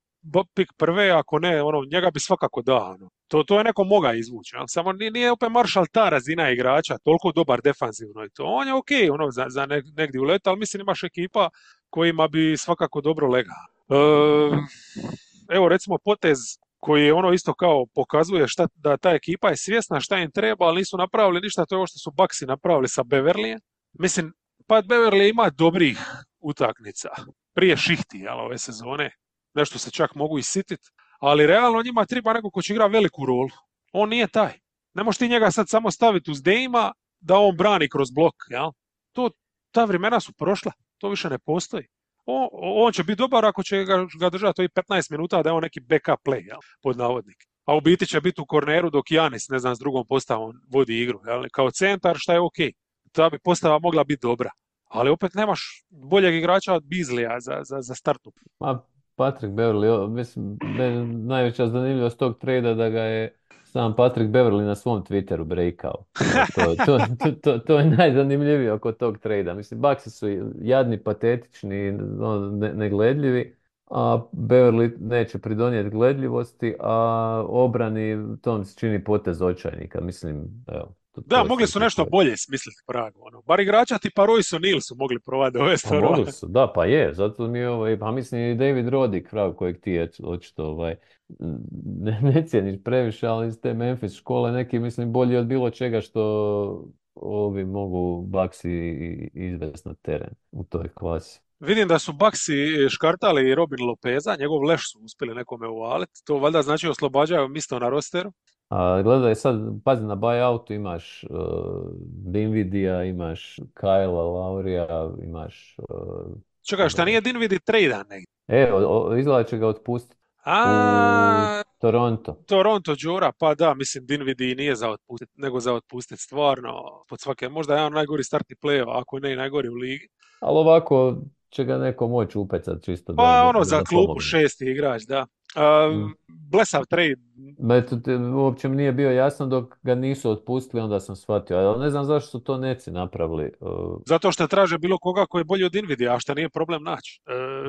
pik prve, ako ne, ono, njega bi svakako da. Ono. To, to je neko moga izvući. Ali samo nije, nije opet Marshall ta razina igrača, toliko dobar defanzivno i to. On je ok ono, za, za negdje u letu, ali mislim imaš ekipa kojima bi svakako dobro lega. E, evo recimo potez koji je ono isto kao pokazuje šta, da ta ekipa je svjesna šta im treba, ali nisu napravili ništa, to je ovo što su Baxi napravili sa Beverlyjem. Mislim, Pat Beverly ima dobrih utakmica prije šihti jel, ove sezone, nešto se čak mogu isititi, ali realno njima treba neko ko će igra veliku rolu. On nije taj. Ne možeš ti njega sad samo staviti uz Dejma da on brani kroz blok. Jel? To, ta vremena su prošla, to više ne postoji on, on će biti dobar ako će ga, ga držati ovih 15 minuta da je on neki backup play, jel, pod navodnik. A u biti će biti u korneru dok Janis, ne znam, s drugom postavom vodi igru. Jel? Kao centar šta je ok. Ta bi postava mogla biti dobra. Ali opet nemaš boljeg igrača od Bizlija za, za, za startu. Ma, Patrick Beverly, mislim, najveća zanimljivost tog treda da ga je sam Patrick Beverly na svom Twitteru breakao. To, to, to, to, to je najzanimljivije oko tog trejda. Mislim, Baxi su jadni, patetični, ono, negledljivi, a Beverly neće pridonijeti gledljivosti, a obrani tom se čini potez očajnika. Mislim, evo, da, mogli su nešto bolje smisliti Pragu. Ono. Bar igrača tipa Royce O'Neal su mogli provati ove Pa mogli su, da, pa je. Zato mi je ovaj, pa mislim i David Roddick, Pragu, kojeg ti je očito ovaj, ne, ne cijeniš previše, ali iz te Memphis škole neki mislim bolji od bilo čega što ovi mogu Baksi izvesti na teren u toj klasi. Vidim da su Baksi škartali Robin Lopeza, njegov leš su uspjeli nekome uvaliti. To valjda znači oslobađaju misto na rosteru. A gledaj sad, pazi na buyoutu imaš uh, Dinvidija, imaš Kajla, Laurija, imaš... Uh, Čekaj, šta nije Dinvidi trade negdje? E, izgleda će ga otpustiti. A, u Toronto. Toronto Đura, pa da, mislim Dinvidi nije za otpustiti, nego za otpustiti stvarno pod svake, možda jedan najgori startni play ako ne i najgori u ligi. Ali ovako će ga neko moći upecat čisto. Pa da, ono za klubu šesti igrač, da. Uh, blesav trade. uopće mi nije bio jasno dok ga nisu otpustili, onda sam shvatio. Ali ne znam zašto su to neci napravili. Zato što traže bilo koga koji je bolji od Nvidia, a što nije problem naći.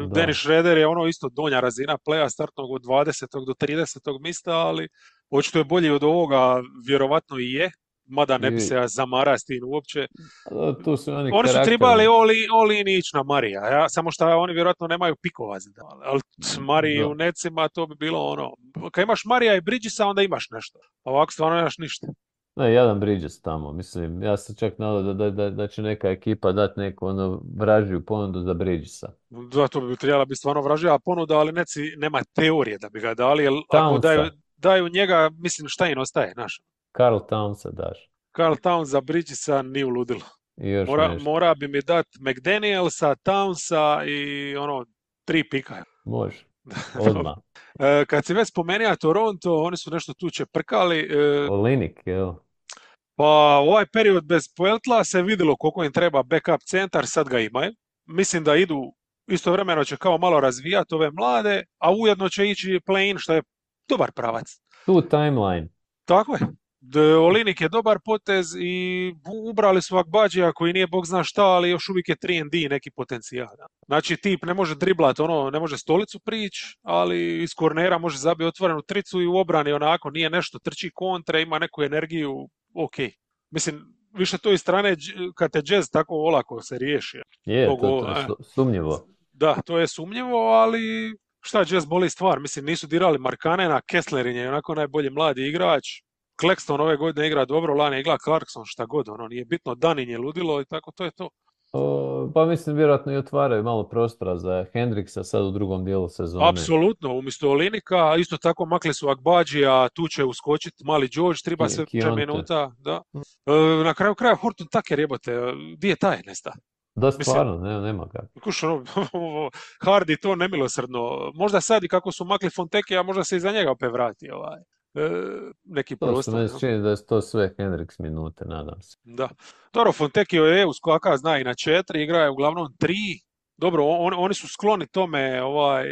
Uh, Dennis Schroeder je ono isto donja razina playa startnog od 20. do 30. mista, ali očito je bolji od ovoga, vjerovatno i je mada ne bi se ja zamarao s tim uopće. Tu su oni, oni su trebali oli, oli ići na Marija, ja, samo što oni vjerojatno nemaju pikova za ali Mariji u necima to bi bilo ono, kad imaš Marija i Bridgesa onda imaš nešto, ovako stvarno nemaš ništa. Ne, jedan Bridges tamo, mislim, ja sam čak nadao da, da, da, će neka ekipa dati neku ono vražiju ponudu za Bridgesa. Da, to bi trebala biti stvarno vražija ponuda, ali neci nema teorije da bi ga dali, jer ako daju, daju njega, mislim šta im ostaje, znaš. Carl Townsa daš. Carl Towns za Bridgesa nije uludilo. mora, mora bi mi dati McDanielsa, Townsa i ono, tri pika. Može. Odmah. E, kad si već spomenuo Toronto, oni su nešto tu čeprkali. E, Olinik, jel? Pa ovaj period bez Poeltla se vidjelo koliko im treba backup centar, sad ga imaju. Mislim da idu, istovremeno će kao malo razvijati ove mlade, a ujedno će ići play-in što je dobar pravac. Tu timeline. Tako je. Olinik je dobar potez i ubrali su Akbađija koji nije bog zna šta, ali još uvijek je 3 neki potencijal. Znači tip ne može driblat, ono, ne može stolicu prići, ali iz kornera može zabiti otvorenu tricu i u obrani onako nije nešto, trči kontra, ima neku energiju, ok. Mislim, više to iz strane kad te jazz tako olako se riješi. Je, to, to je sumnjivo. Da, to je sumnjivo, ali šta jazz boli stvar? Mislim, nisu dirali Markanena, Kesslerin je onako najbolji mladi igrač, Claxton ove godine igra dobro, lani igra Clarkson, šta god, ono nije bitno, Danin je ludilo i tako, to je to. pa mislim, vjerojatno i otvaraju malo prostora za Hendriksa sad u drugom dijelu sezone. Apsolutno, umjesto Olinika, isto tako makli su a tu će uskočiti mali George, treba se minuta. Da. Mm. E, na kraju kraja Horton Tucker jebote, di je taj nesta? Da, stvarno, nema, nema ga. Kuš, ono, Hardy to nemilosrdno. Možda sad i kako su makli Fonteke, a možda se i za njega opet vrati. Ovaj. E, neki to prostor. To čini da je to sve Hendrix minute, nadam se. Da. Dobro, Fontekio je uz skaka zna i na četiri, igra je uglavnom tri. Dobro, on, oni su skloni tome ovaj,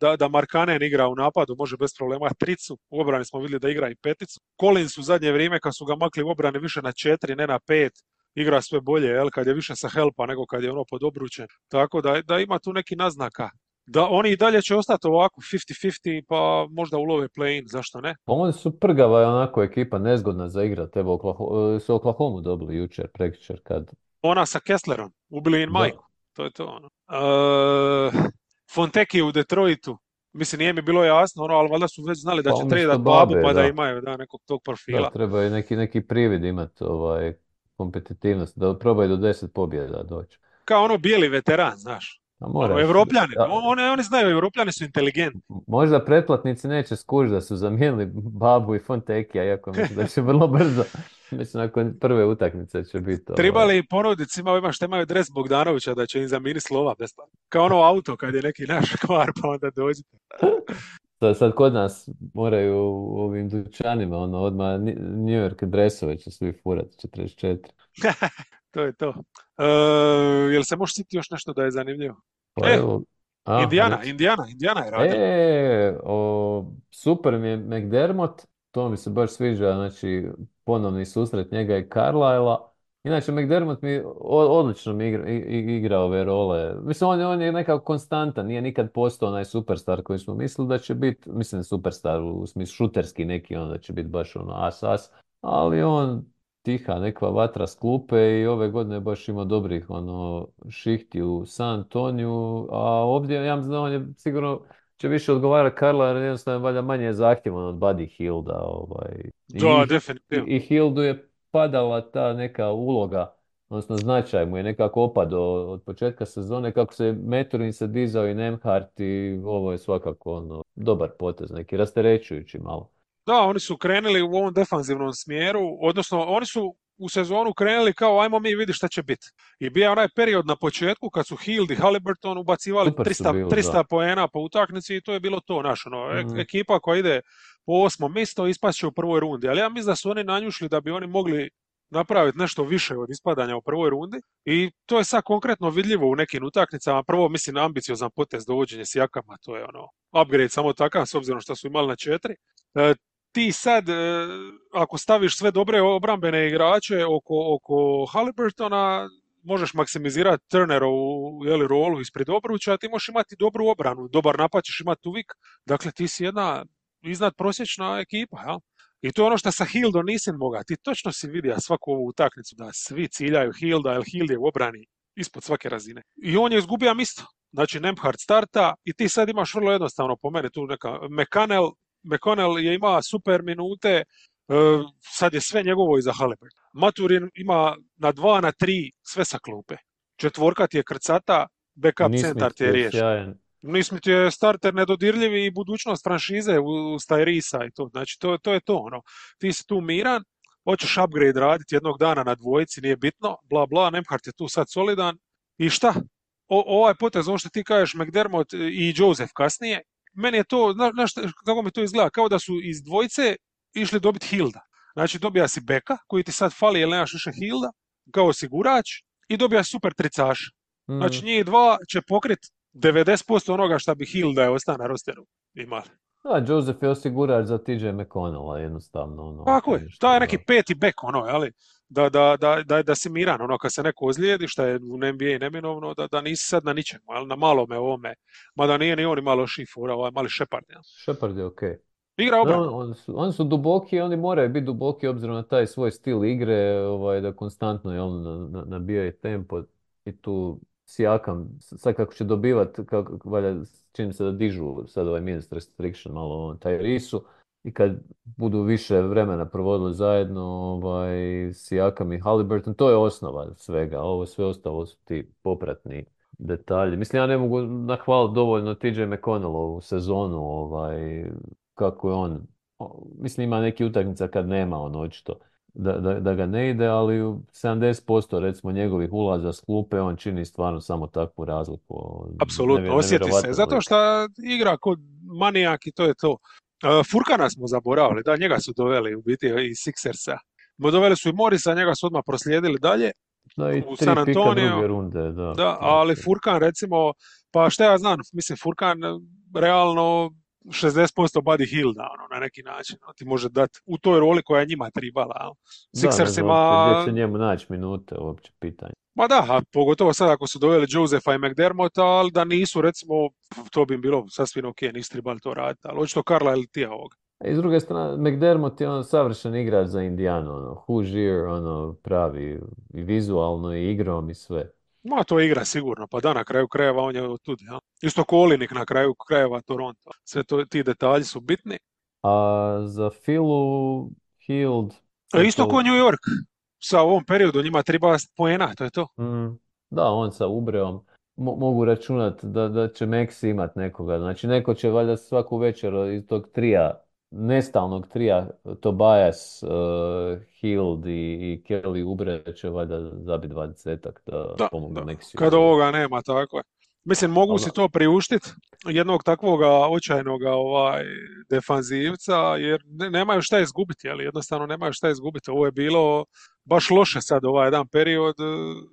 da, da Markanen igra u napadu, može bez problema tricu. U obrani smo vidjeli da igra i peticu. Collins u zadnje vrijeme kad su ga makli u obrani više na četiri, ne na pet, igra sve bolje, jel, kad je više sa helpa nego kad je ono pod obručen. Tako da, da ima tu neki naznaka da oni i dalje će ostati ovako 50-50 pa možda ulove play-in, zašto ne? Pa oni su prgava onako ekipa, nezgodna za igrat. Evo Oklahoma, su Oklahoma dobili jučer, prekjučer kad... Ona sa Kesslerom, ubili in majku. To je to ono. Uh, Fonteki u Detroitu. Mislim, nije mi bilo jasno, ono, ali valjda su već znali da pa će tradat babu pa da. imaju da, nekog tog profila. Da, treba neki, neki privid imati ovaj, kompetitivnost, da probaju do deset pobjeda doći. Kao ono bijeli veteran, znaš. Mora, Evropljani, oni, oni znaju, Evropljani su inteligentni. Možda pretplatnici neće skuži da su zamijenili Babu i Fontekija, iako mislim da će vrlo brzo, mislim nakon prve utakmice će biti to. Trebali ovaj. ponuditi svima ovima što imaju dres Bogdanovića da će im zamijeniti slova besplatno. Kao ono auto kad je neki naš kvar pa onda dođete. Sad, kod nas moraju u ovim dućanima, ono, odmah New York dresove će svi furati, 44. to je to. Uh, jel se može siti još nešto da je zanimljivo? Pa, e, Indiana, Indiana, Indiana je radio. E, o, super mi je McDermott, to mi se baš sviđa, znači ponovni susret njega i Carlisla. Inače, McDermott mi odlično mi igra, igra ove role. Mislim, on, on je nekako konstantan, nije nikad postao onaj superstar koji smo mislili da će biti, mislim superstar u smislu šuterski neki, on da će biti baš ono as as, ali on tiha neka vatra s klupe i ove godine baš ima dobrih ono šihti u San Antoniju, a ovdje ja da on je sigurno će više odgovarati Karla jer jednostavno valjda manje je zahtjevan od Buddy Hilda. Ovaj. Da, definitivno. I, I Hildu je padala ta neka uloga, odnosno značaj mu je nekako opadao od početka sezone, kako se Meturin se dizao i Nemhart i ovo je svakako ono, dobar potez, neki rasterećujući malo. Da, oni su krenuli u ovom defanzivnom smjeru, odnosno oni su u sezonu krenuli kao ajmo mi vidi šta će biti. I bio onaj period na početku kad su Hild i Halliburton ubacivali 300, bili, 300 poena po utakmici i to je bilo to naš ono, mm. ekipa koja ide po osmom mjesto ispašće u prvoj rundi. Ali ja mislim da su oni nanjušli da bi oni mogli napraviti nešto više od ispadanja u prvoj rundi i to je sad konkretno vidljivo u nekim utakmicama. Prvo, mislim, ambiciozan potez dovođenje s jakama, to je ono upgrade samo takav s obzirom što su imali na četiri. E, ti sad, e, ako staviš sve dobre obrambene igrače oko, oko Halliburtona, možeš maksimizirati Turnerovu jeli, rolu ispred obruča, ti možeš imati dobru obranu, dobar napad ćeš imati uvijek. Dakle, ti si jedna iznad prosječna ekipa. Ja? I to je ono što sa Hildom nisi mogao. Ti točno si vidio svaku ovu utakmicu da svi ciljaju Hilda, jer Hild je u obrani ispod svake razine. I on je izgubio misto. Znači, Nemhard starta i ti sad imaš vrlo jednostavno po mene tu neka McConnell, McConnell je ima super minute, e, sad je sve njegovo iza Halibert. Maturin ima na dva, na tri, sve sa klupe. Četvorka ti je krcata, backup centar ti je riješen. Nismo ti je starter nedodirljivi i budućnost franšize u Stajrisa i to. Znači, to, to je to. Ono. Ti si tu miran, hoćeš upgrade raditi jednog dana na dvojici, nije bitno, bla bla, Nemhart je tu sad solidan. I šta? O, ovaj potez, ovo što ti kažeš, McDermott i Joseph kasnije, meni je to, znaš kako mi to izgleda, kao da su iz dvojice išli dobiti Hilda. Znači dobija si Beka, koji ti sad fali jer nemaš više Hilda, kao osigurač, i dobija super tricaš. Znači mm. njih dva će pokrit 90% onoga što bi Hill da je ostao na rosteru imali. Da, Joseph je osigurač za TJ McConnella jednostavno. Ono, Tako je, to je neki peti bek, ono, ali da, da, da, da, da si miran, ono, kad se neko ozlijedi, što je u NBA neminovno, da, da nisi sad na ničemu, ali na malome ovome, mada nije ni on malo šifura, ovaj mali Shepard. Ja. Shepard je okej. Okay. Igra obranu. No, oni, su, oni su duboki, oni moraju biti duboki obzirom na taj svoj stil igre, ovaj, da konstantno je on nabijaju tempo i tu Sijakam, sad kako će dobivat, kako, valja, čini se da dižu sad ovaj minus restriction malo taj risu i kad budu više vremena provodili zajedno ovaj, Sijakam i Halliburton, to je osnova svega, ovo sve ostalo su ti popratni detalji. Mislim, ja ne mogu nahvaliti dovoljno TJ McConnellovu sezonu, ovaj, kako je on, mislim ima neki utakmica kad nema on očito da, da, da ga ne ide, ali 70% recimo njegovih ulaza s klupe on čini stvarno samo takvu razliku. Apsolutno, osjeti se. Zato što igra kod manijak i to je to. Uh, Furkana smo zaboravili, da, njega su doveli u biti iz Sixersa. Doveli su i Morisa, njega su odmah proslijedili dalje. Da, i u San Antonio. runde, da. Da, ali Furkan recimo, pa šta ja znam, mislim Furkan realno 60% Buddy Hilda, ono, na neki način. Ono, ti može dati u toj roli koja je njima tribala. Sixers ima... Gdje će njemu naći minute, uopće pitanje. Ma da, a pogotovo sad ako su doveli Josefa i McDermotta, ali da nisu, recimo, to bi im bilo sasvim ok, nisu trebali to raditi, ali očito Karla ili ti ovoga. I s druge strane, McDermott je on savršen igrač za Indijanu, ono, Hoosier, ono, pravi, i vizualno, i igrom, i sve. Ma to igra sigurno, pa da na kraju krajeva on je tu. Ja. Isto Kolinik na kraju krajeva Toronto. Sve to, ti detalji su bitni. A za Filu Hild... A isto ko New York. Sa ovom periodu njima treba poena, to je to. Mm, da, on sa Ubreom. mogu računati da, da će Maxi imat nekoga. Znači neko će valjda svaku večer iz tog trija nestalnog trija Tobias, uh, Hild i, i Kelly Ubre će valjda zabiti dvadesetak da, da pomogu da. Kad ovoga nema, tako je. Mislim, mogu si to priuštiti jednog takvog očajnog ovaj, defanzivca, jer nemaju šta izgubiti, ali jednostavno nemaju šta izgubiti. Ovo je bilo baš loše sad ovaj jedan period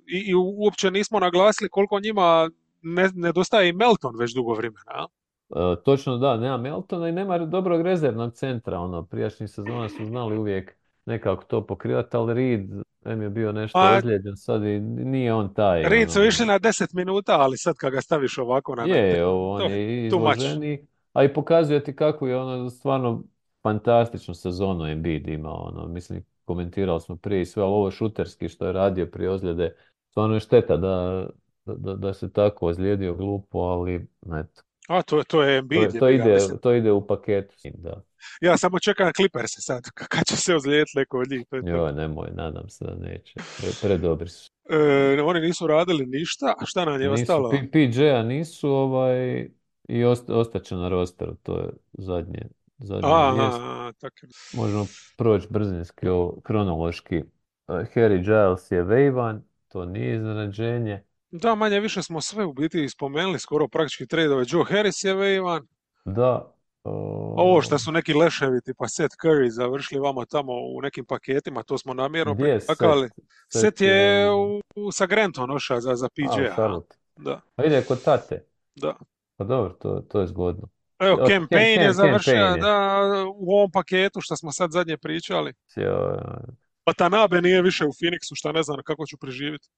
i, i uopće nismo naglasili koliko njima ne, nedostaje i Melton već dugo vremena. točno da, nema Meltona i nema dobrog rezervnog centra. Ono, prijašnjih sezona su znali uvijek nekako to pokrivati, ali Reed em je bio nešto Pa, ozlijeđen sad i nije on taj. Reed su ono. išli na 10 minuta, ali sad kad ga staviš ovako na... Je, ovo, on to je i too much. izloženiji, a i pokazuje ti kakvu je ono stvarno fantastičnu sezonu Embiid imao. Ono, mislim, komentirali smo prije i sve, ali ovo šuterski što je radio prije ozljede, stvarno je šteta da, da, da se tako ozlijedio glupo, ali eto. A, to, to je Embiid. to ide, mislim. to ide u paketu, da. Ja samo čekam Clippers sad, kad će se ozlijediti neko od njih. To je to. Joj, nemoj, nadam se da neće. Pre, predobri su. E, oni nisu radili ništa, a šta nam je Nisu, ostalo? PJ-a nisu ovaj, i ost, ostaće na rosteru, to je zadnje, zadnje. Aha, tako. Možemo proći brzinski, ovo, kronološki. E, Harry Giles je vejvan, to nije iznenađenje. Da, manje više smo sve u biti spomenuli, skoro praktički tradove. Joe Harris je veivan. Da. Ovo što su neki leševi tipa Seth Curry završili vamo tamo u nekim paketima, to smo namjerno pretakali. Seth Seth je u, u, sa Grantom oša za, za PJ-a. Da, A ide kod tate. da. Pa dobro, to, to je zgodno. Evo, Cam- campaign je je. da, u ovom paketu što smo sad zadnje pričali. Pa Tanabe nije više u Phoenixu, šta ne znam kako ću preživjeti.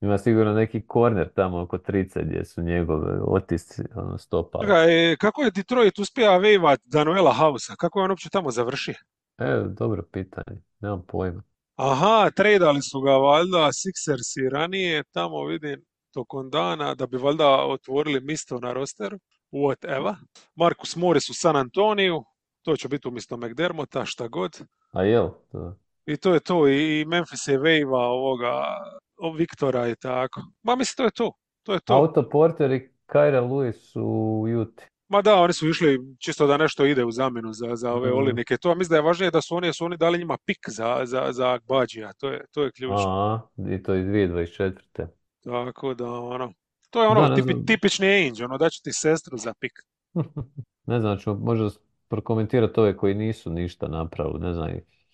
Ima sigurno neki korner tamo oko trice gdje su njegove otisci, ono. Čekaj, e, kako je Detroit uspio vejvat Danuela Hausa? Kako je on uopće tamo završio? E, dobro pitanje, nemam pojma. Aha, tradali su ga valjda Sixersi ranije, tamo vidim tokom dana, da bi valjda otvorili misto na rosteru. Whatever. Marcus Morris u San Antoniju, to će biti umjesto McDermotta, šta god. A jel? To... I to je to, i Memphis je vejva ovoga, Viktora i tako. Ma mislim, to je to. To je to. Auto Porter i Kyra Lewis u Juti. Ma da, oni su išli čisto da nešto ide u zamjenu za, za ove Mhm. olinike. To, mislim da je važnije da su oni, su oni dali njima pik za, za, za Agbađija. To je, to je ključno. A, i to iz 2024. Tako da, ono, to je ono Da, tipi- tipični Ainge, ono, daću ti sestru za pik. Ne znam, ćemo možda prokomentirati ove koji nisu ništa napravili, ne znam.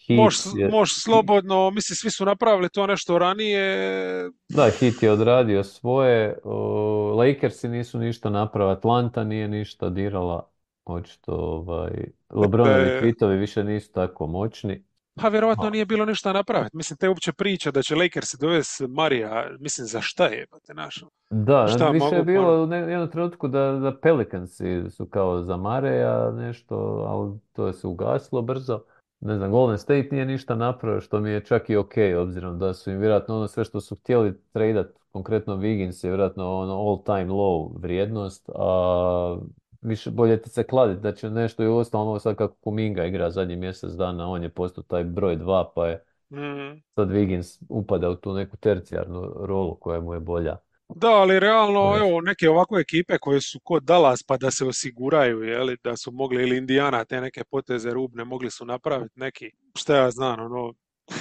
Je, možeš slobodno, mislim, svi su napravili to nešto ranije. da, Heat je odradio svoje, Lakersi nisu ništa napravili, Atlanta nije ništa dirala, očito ovaj, LeBronovi tweetovi više nisu tako moćni. Pa vjerojatno nije bilo ništa napraviti. Mislim, te uopće priča da će Lakersi dovesti Marija, mislim, za šta je, pa te našo? Da, Šta više mogu je bilo u jednom trenutku da, da Pelicansi su kao za Mareja nešto, ali to je se ugasilo brzo. Ne znam, Golden State nije ništa napravio, što mi je čak i ok, obzirom da su im vjerojatno ono sve što su htjeli tradat, konkretno Wiggins je vjerojatno ono all time low vrijednost, a više bolje ti se kladiti da će nešto i ostalo ovo sad kako Kuminga igra zadnji mjesec dana, on je postao taj broj dva, pa je Mm. sad Wiggins upada u tu neku tercijarnu rolu koja mu je bolja. Da, ali realno, evo, neke ovakve ekipe koje su kod Dallas pa da se osiguraju, jeli, da su mogli, ili Indiana, te neke poteze rubne, mogli su napraviti neki, šta ja znam, ono,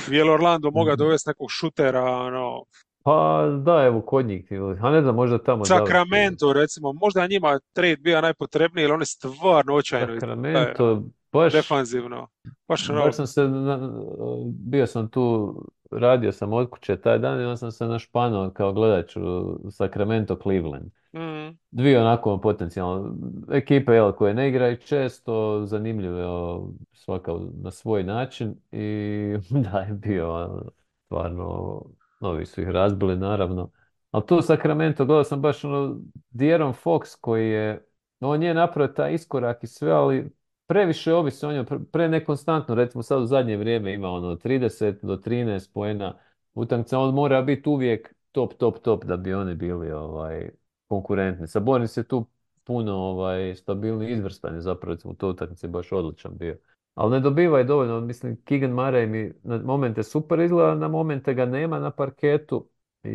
je li Orlando mogao Mhm. dovesti nekog šutera, ono, Pa da, evo kod njih, ili- a ne znam, možda tamo da Sacramento, recimo, možda njima trade bio najpotrebniji, jer oni stvarno očajno Sacramento, baš, defanzivno. Baš baš sam se, bio sam tu, radio sam od kuće taj dan i onda sam se našpanao kao gledat ću Sacramento Cleveland. mm, Dvije onako potencijalno ekipe jel, koje ne igraju često, zanimljive svaka na svoj način i da je bio ono, stvarno, novi su ih razbili naravno. Ali tu Sacramento gledao sam baš ono De'Aaron Fox koji je, on je napravio taj iskorak i sve, ali previše ovisi o njemu, pre- nekonstantno, recimo sad u zadnje vrijeme ima ono 30 do 13 poena utakmica, on mora biti uvijek top, top, top da bi oni bili ovaj, konkurentni. Sabonis je tu puno ovaj, stabilni, izvrstan je zapravo recimo u toj utakmici baš odličan bio. Ali ne dobiva je dovoljno, mislim Keegan Murray mi na momente super izgleda, na momente ga nema na parketu i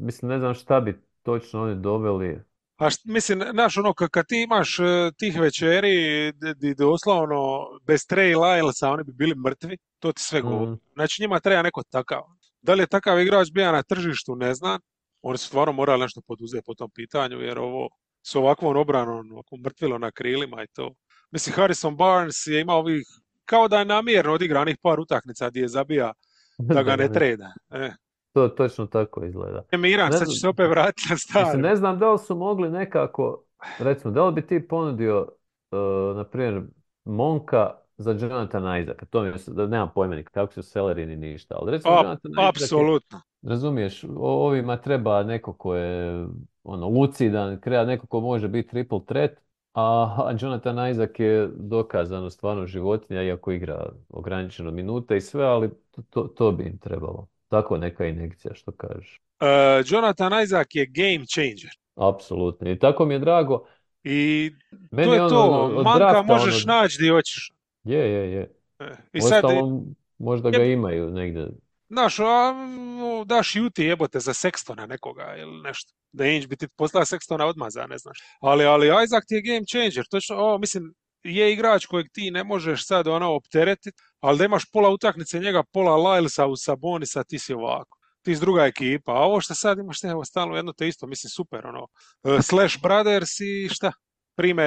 mislim ne znam šta bi točno oni doveli. A št- mislim, znaš, ono, ka- kad ti imaš e, tih večeri di, di doslovno bez Trey Lylesa oni bi bili mrtvi, to ti sve govori. Mm. Znači njima treba neko takav. Da li je takav igrač bio na tržištu, ne znam. Oni su stvarno morali nešto poduzeti po tom pitanju, jer ovo s ovakvom obranom, ovako mrtvilo na krilima i to. Mislim, Harrison Barnes je imao ovih, kao da je namjerno odigranih par utakmica gdje je zabija da ga ne treda. E. To točno tako izgleda. Miran, sad ću se opet vratiti na staro. ne znam da li su mogli nekako recimo, da li bi ti ponudio, uh, na primjer, Monka za Jonathan Isaac? To mi je, da nemam pojmenik, kako su seleri ni ništa, ali recimo Jonathan Isaac Apsolutno. Razumiješ, ovima treba neko ko je ono, lucidan, krea neko ko može biti triple threat, a Jonathan Isaac je dokazano stvarno životinja, iako igra ograničeno minute i sve, ali to, to bi im trebalo. Tako neka injekcija, što kažeš. Uh, Jonathan Isaac je game changer. Apsolutno. I tako mi je drago. I to je ono, to. Ono, Manka možeš ono... naći gdje hoćeš. Je, je, je. E, I Ostalom, sad, možda ga imaju negdje Znaš, a, daš juti jebote za Sextona nekoga ili nešto. Da Ainge bi ti poslala Sextona odmaza, ne znaš. Ali, ali Isaac ti je game changer. Točno, o, mislim, je igrač kojeg ti ne možeš sad ono opteretiti, ali da imaš pola utakmice njega, pola Lilesa u Sabonisa, ti si ovako. Ti si druga ekipa. A ovo što sad imaš, evo, stalno jedno te isto, mislim, super, ono. Uh, Slash Brothers i šta? Prime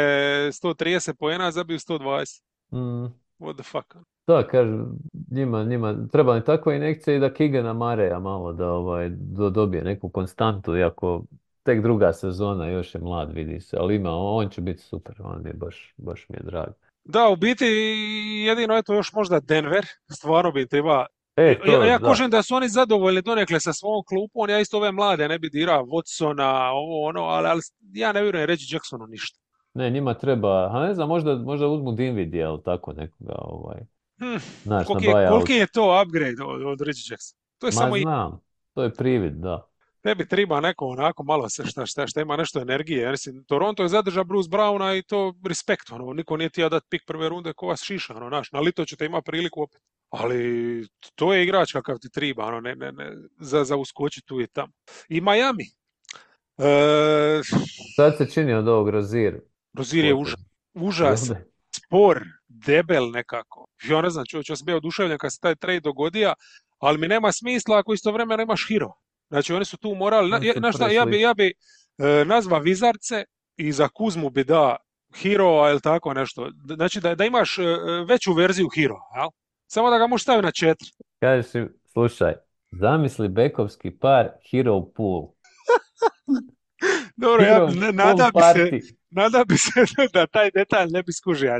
130 pojena, zabiju 120. Mm. What the fuck? Da, kažem, njima, njima treba li takva injekcija i da Kigana Mareja malo da ovaj, do, dobije neku konstantu, iako tek druga sezona, još je mlad, vidi se, ali ima, on će biti super, on je baš, baš mi je drag. Da, u biti jedino je to još možda Denver, stvarno bi treba E, to, ja, ja da. da su oni zadovoljni donekle sa svom klupom, ja isto ove mlade ne bi dirao Watsona, ovo ono, ali, ali ja ne vjerujem reći Jacksonu ništa. Ne, njima treba, a ne znam, možda, možda uzmu Dinvidija ili tako nekoga, ovaj. Hmm, Znaš, koliki, je, koliki je to upgrade od, od Reggie Jackson? To je Ma samo znam, to je privid, da. Tebi treba neko onako malo se šta, šta, šta ima nešto energije. Ja mislim, Toronto je zadržao Bruce Browna i to respekt. Ono, niko nije ti dati pik prve runde ko vas šiša. Ono, naš, na lito ćete ima priliku opet. Ali to je igrač kakav ti treba, ono, ne, ne, ne, za, za uskočiti tu i tamo. I Miami. E... Sad se čini od ovog Rozier. Rozier je užas. Užas. Spor, debel nekako. Ja ne znam, čovječ, ja sam bio oduševljen kad se taj trade dogodio, ali mi nema smisla ako istovremeno imaš hero. Znači oni su tu morali, na, na šta, ja bi, ja bi e, nazva Vizarce i za Kuzmu bi da hero ili tako nešto. Znači da, da imaš e, veću verziju hero, jel? Samo da ga možeš staviti na četiri. Kažeš, slušaj, zamisli bekovski par hero pool. Dobro, hero ja nada bi se, Nada bi se da taj detalj ne bi skužio,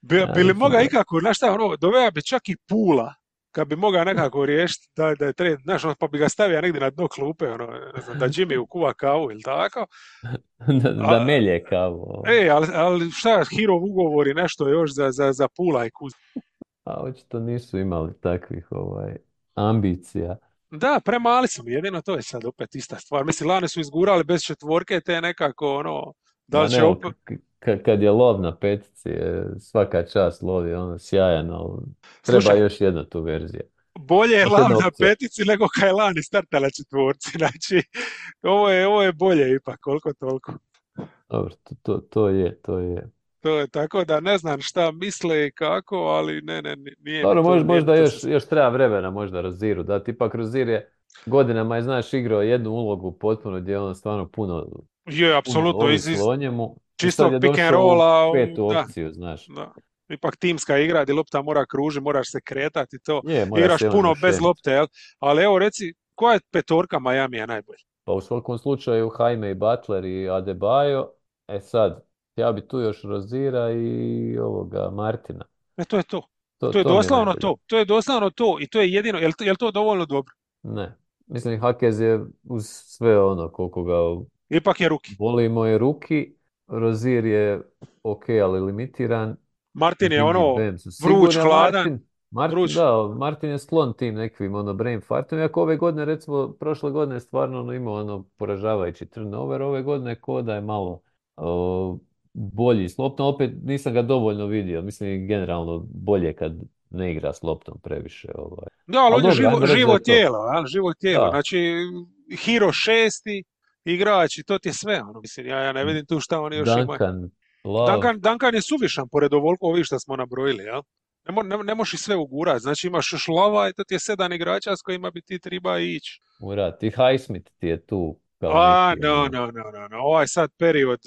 bi, bi li moga ikako, znaš šta, ono, doveo bi čak i pula, kad bi mogao nekako riješiti da, da je tred, znaš, ono, pa bi ga stavio negdje na dno klupe, ono, ne znam, da Jimmy ukuva kavu ili tako. da, da melje kavu. E, ali, ali šta, Hero ugovori nešto još za, za, za pula i kuz. A očito nisu imali takvih ovaj, ambicija. Da, premali su jedino to je sad opet ista stvar. Mislim, lane su izgurali bez četvorke, te nekako, ono, da li će opet... Kad je lov na petici, svaka čast lovi, ono, sjajan, ali treba Slušaj, još jedna tu verzija. Bolje je lav na petici nego kad je lani startala četvorci, znači, ovo je, ovo je bolje ipak, koliko toliko. Dobro, to, to, to je, to je. To je tako da ne znam šta misle i kako, ali ne, ne, nije Dobro, možda, možda još, još treba vremena možda Roziru, da tipak Rozir je godinama je, znaš, igrao jednu ulogu potpuno gdje on stvarno puno je, apsolutno, iz, iz njemu. Čistog pick and rolla. Petu opciju, znaš. Da. Ipak timska igra gdje lopta mora kružiti, moraš se kretati to. Je, Igraš puno bez lopte, jel? Ali evo reci, koja je petorka Miami je najbolja? Pa u svakom slučaju Jaime i Butler i Adebayo. E sad, ja bi tu još Rozira i ovoga Martina. E to je to. To, to je to doslovno to. To je doslovno to i to je jedino. Jel, jel to dovoljno dobro? Ne. Mislim, Hakez je uz sve ono koliko ga Ipak je ruki. Volimo je ruki. Rozir je ok, ali limitiran. Martin je ono vruć, hladan. Martin, da, Martin je sklon tim nekim ono brain fartom, iako ove godine, recimo, prošle godine stvarno ono, imao ono poražavajući turnover, ove godine ko da je malo bolji s loptom, opet nisam ga dovoljno vidio, mislim generalno bolje kad ne igra s loptom previše. Ovaj. Da, ali on je živo, živo tijelo, ali živo tijelo, da. znači Hiro šesti, igrač i to ti je sve, ono, mislim, ja, ja ne vidim tu šta oni još Duncan, imaju. Duncan, Duncan je suvišan pored ovoliko ovih što smo nabrojili, jel? Ne, mo, ne, ne možeš sve ugurati, znači imaš još lava i to ti je sedam igrača s kojima bi ti treba ići. Urat, i Highsmith ti je tu. Kao A, neki, no, ono. no, no, no, no, ovaj sad period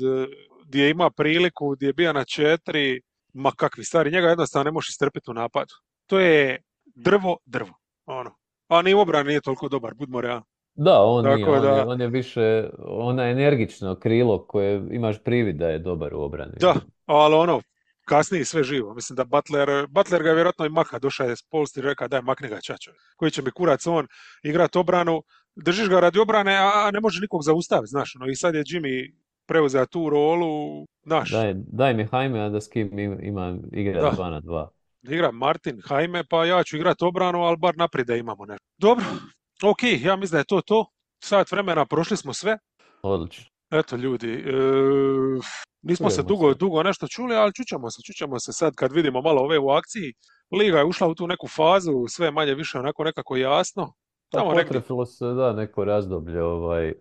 gdje ima priliku, gdje je bio na četiri, ma kakvi stvari, njega jednostavno ne možeš istrpiti u napadu. To je drvo, drvo. Ono. A ni u obrani nije toliko dobar, budimo realni. Da, on nije, Tako on je, da, on je više, ona energično krilo koje imaš privid da je dobar u obrani. da, ali ono, kasnije sve živo. Mislim da Butler, Butler ga je vjerojatno i maha, došao je s polsti i rekao daj makni ga čačo. Koji će mi kurac on igrat obranu, držiš ga radi obrane, a ne može nikog zaustaviti, znaš. No, I sad je Jimmy preuzeo tu rolu, znaš. Daj, daj mi Hajme, a da s kim ima igra dva na dva. Igra Martin, Hajme, pa ja ću igrat obranu, ali bar naprijed da imamo nešto. Dobro, ok, ja mislim da je to to. Sat vremena, prošli smo sve. Odlično. Eto ljudi, e, nismo se dugo, dugo nešto čuli, ali čućemo se, čućemo se sad kad vidimo malo ove u akciji. Liga je ušla u tu neku fazu, sve manje više onako nekako jasno. Pa Tamo potrefilo se, da, neko razdoblje. Ovaj.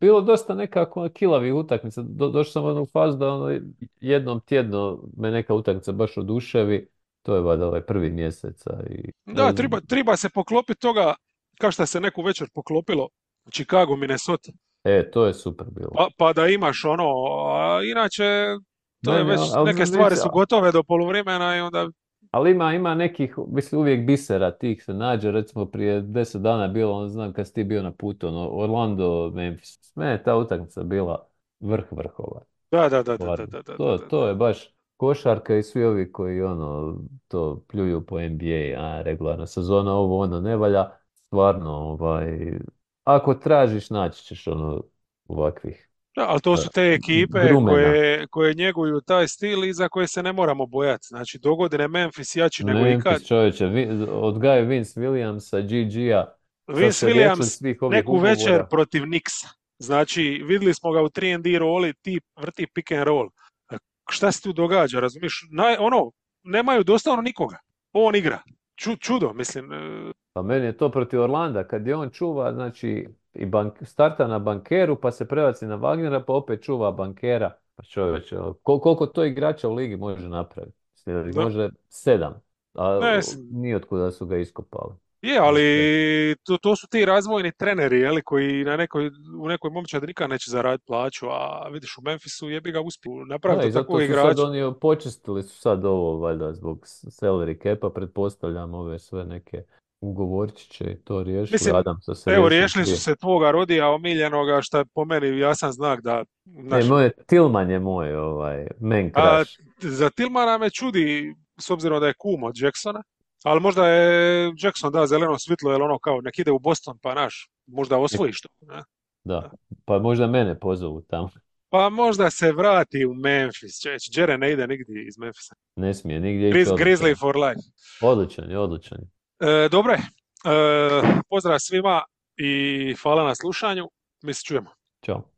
Bilo dosta nekako kilavi utakmica. Do, došao sam u jednu fazu da ono, jednom tjedno me neka utakmica baš oduševi. To je valjda ovaj prvi mjeseca. I, da, treba, treba se poklopiti toga kao što se neku večer poklopilo Chicago, Minnesota. E, to je super bilo. Pa, pa da imaš ono, a inače to je već, neke stvari su gotove do poluvremena i onda... Ali ima, ima nekih, mislim, uvijek bisera tih se nađe, recimo prije deset dana bilo, on znam kad si ti bio na putu, ono, Orlando, Memphis, mene ta utakmica bila vrh vrhova. Da, da, da, da, da, da, To, to je baš košarka i svi ovi koji ono, to pljuju po NBA, a regularna sezona, ovo ono ne valja, stvarno, ovaj, ako tražiš, naći ćeš ono ovakvih. Da, ali to su te ekipe koje, koje njeguju taj stil i za koje se ne moramo bojati. Znači, dogodine Memphis jači nego ikad. Memphis čovječe, od Guy Vince Williamsa, GG-a, Vince Williams neku večer protiv Nixa. Znači, vidjeli smo ga u 3D roli, tip vrti pick and roll. Šta se tu događa, razumiješ? ono, nemaju doslovno nikoga. On igra. čudo, mislim. Pa meni je to protiv Orlanda, kad je on čuva, znači, i bank, starta na bankeru, pa se prebaci na Wagnera, pa opet čuva bankera. Pa čovječe, koliko to igrača u ligi može napraviti? Može sedam, a ne, nije otkuda su ga iskopali. Je, ali to, to su ti razvojni treneri, jeli, koji na nekoj, u nekoj momčad nikad neće zaraditi plaću, a vidiš u Memphisu jebi ga uspiju napraviti tako igrač. Sad oni počistili su sad ovo, valjda, zbog salary capa, pretpostavljam ove sve neke ugovorčiće i to riješili. Mislim, Adam se evo, riješili su se tvoga rodija omiljenoga, što je po meni jasan znak da... Naš... Ne, moj, Tilman je moj, ovaj, men crush. za Tilmana me čudi, s obzirom da je kum od Jacksona, ali možda je Jackson da zeleno svitlo, jer ono kao nek ide u Boston pa naš, možda osvoji što. Ne? Da, pa možda mene pozovu tamo. Pa možda se vrati u Memphis, čeć. Jere ne ide nigdje iz Memphisa. Ne smije, nigdje Griz, Grizzly for life. Odličan je, odličan je. E, dobro. E, pozdrav svima i hvala na slušanju. Mi se čujemo. Ćao.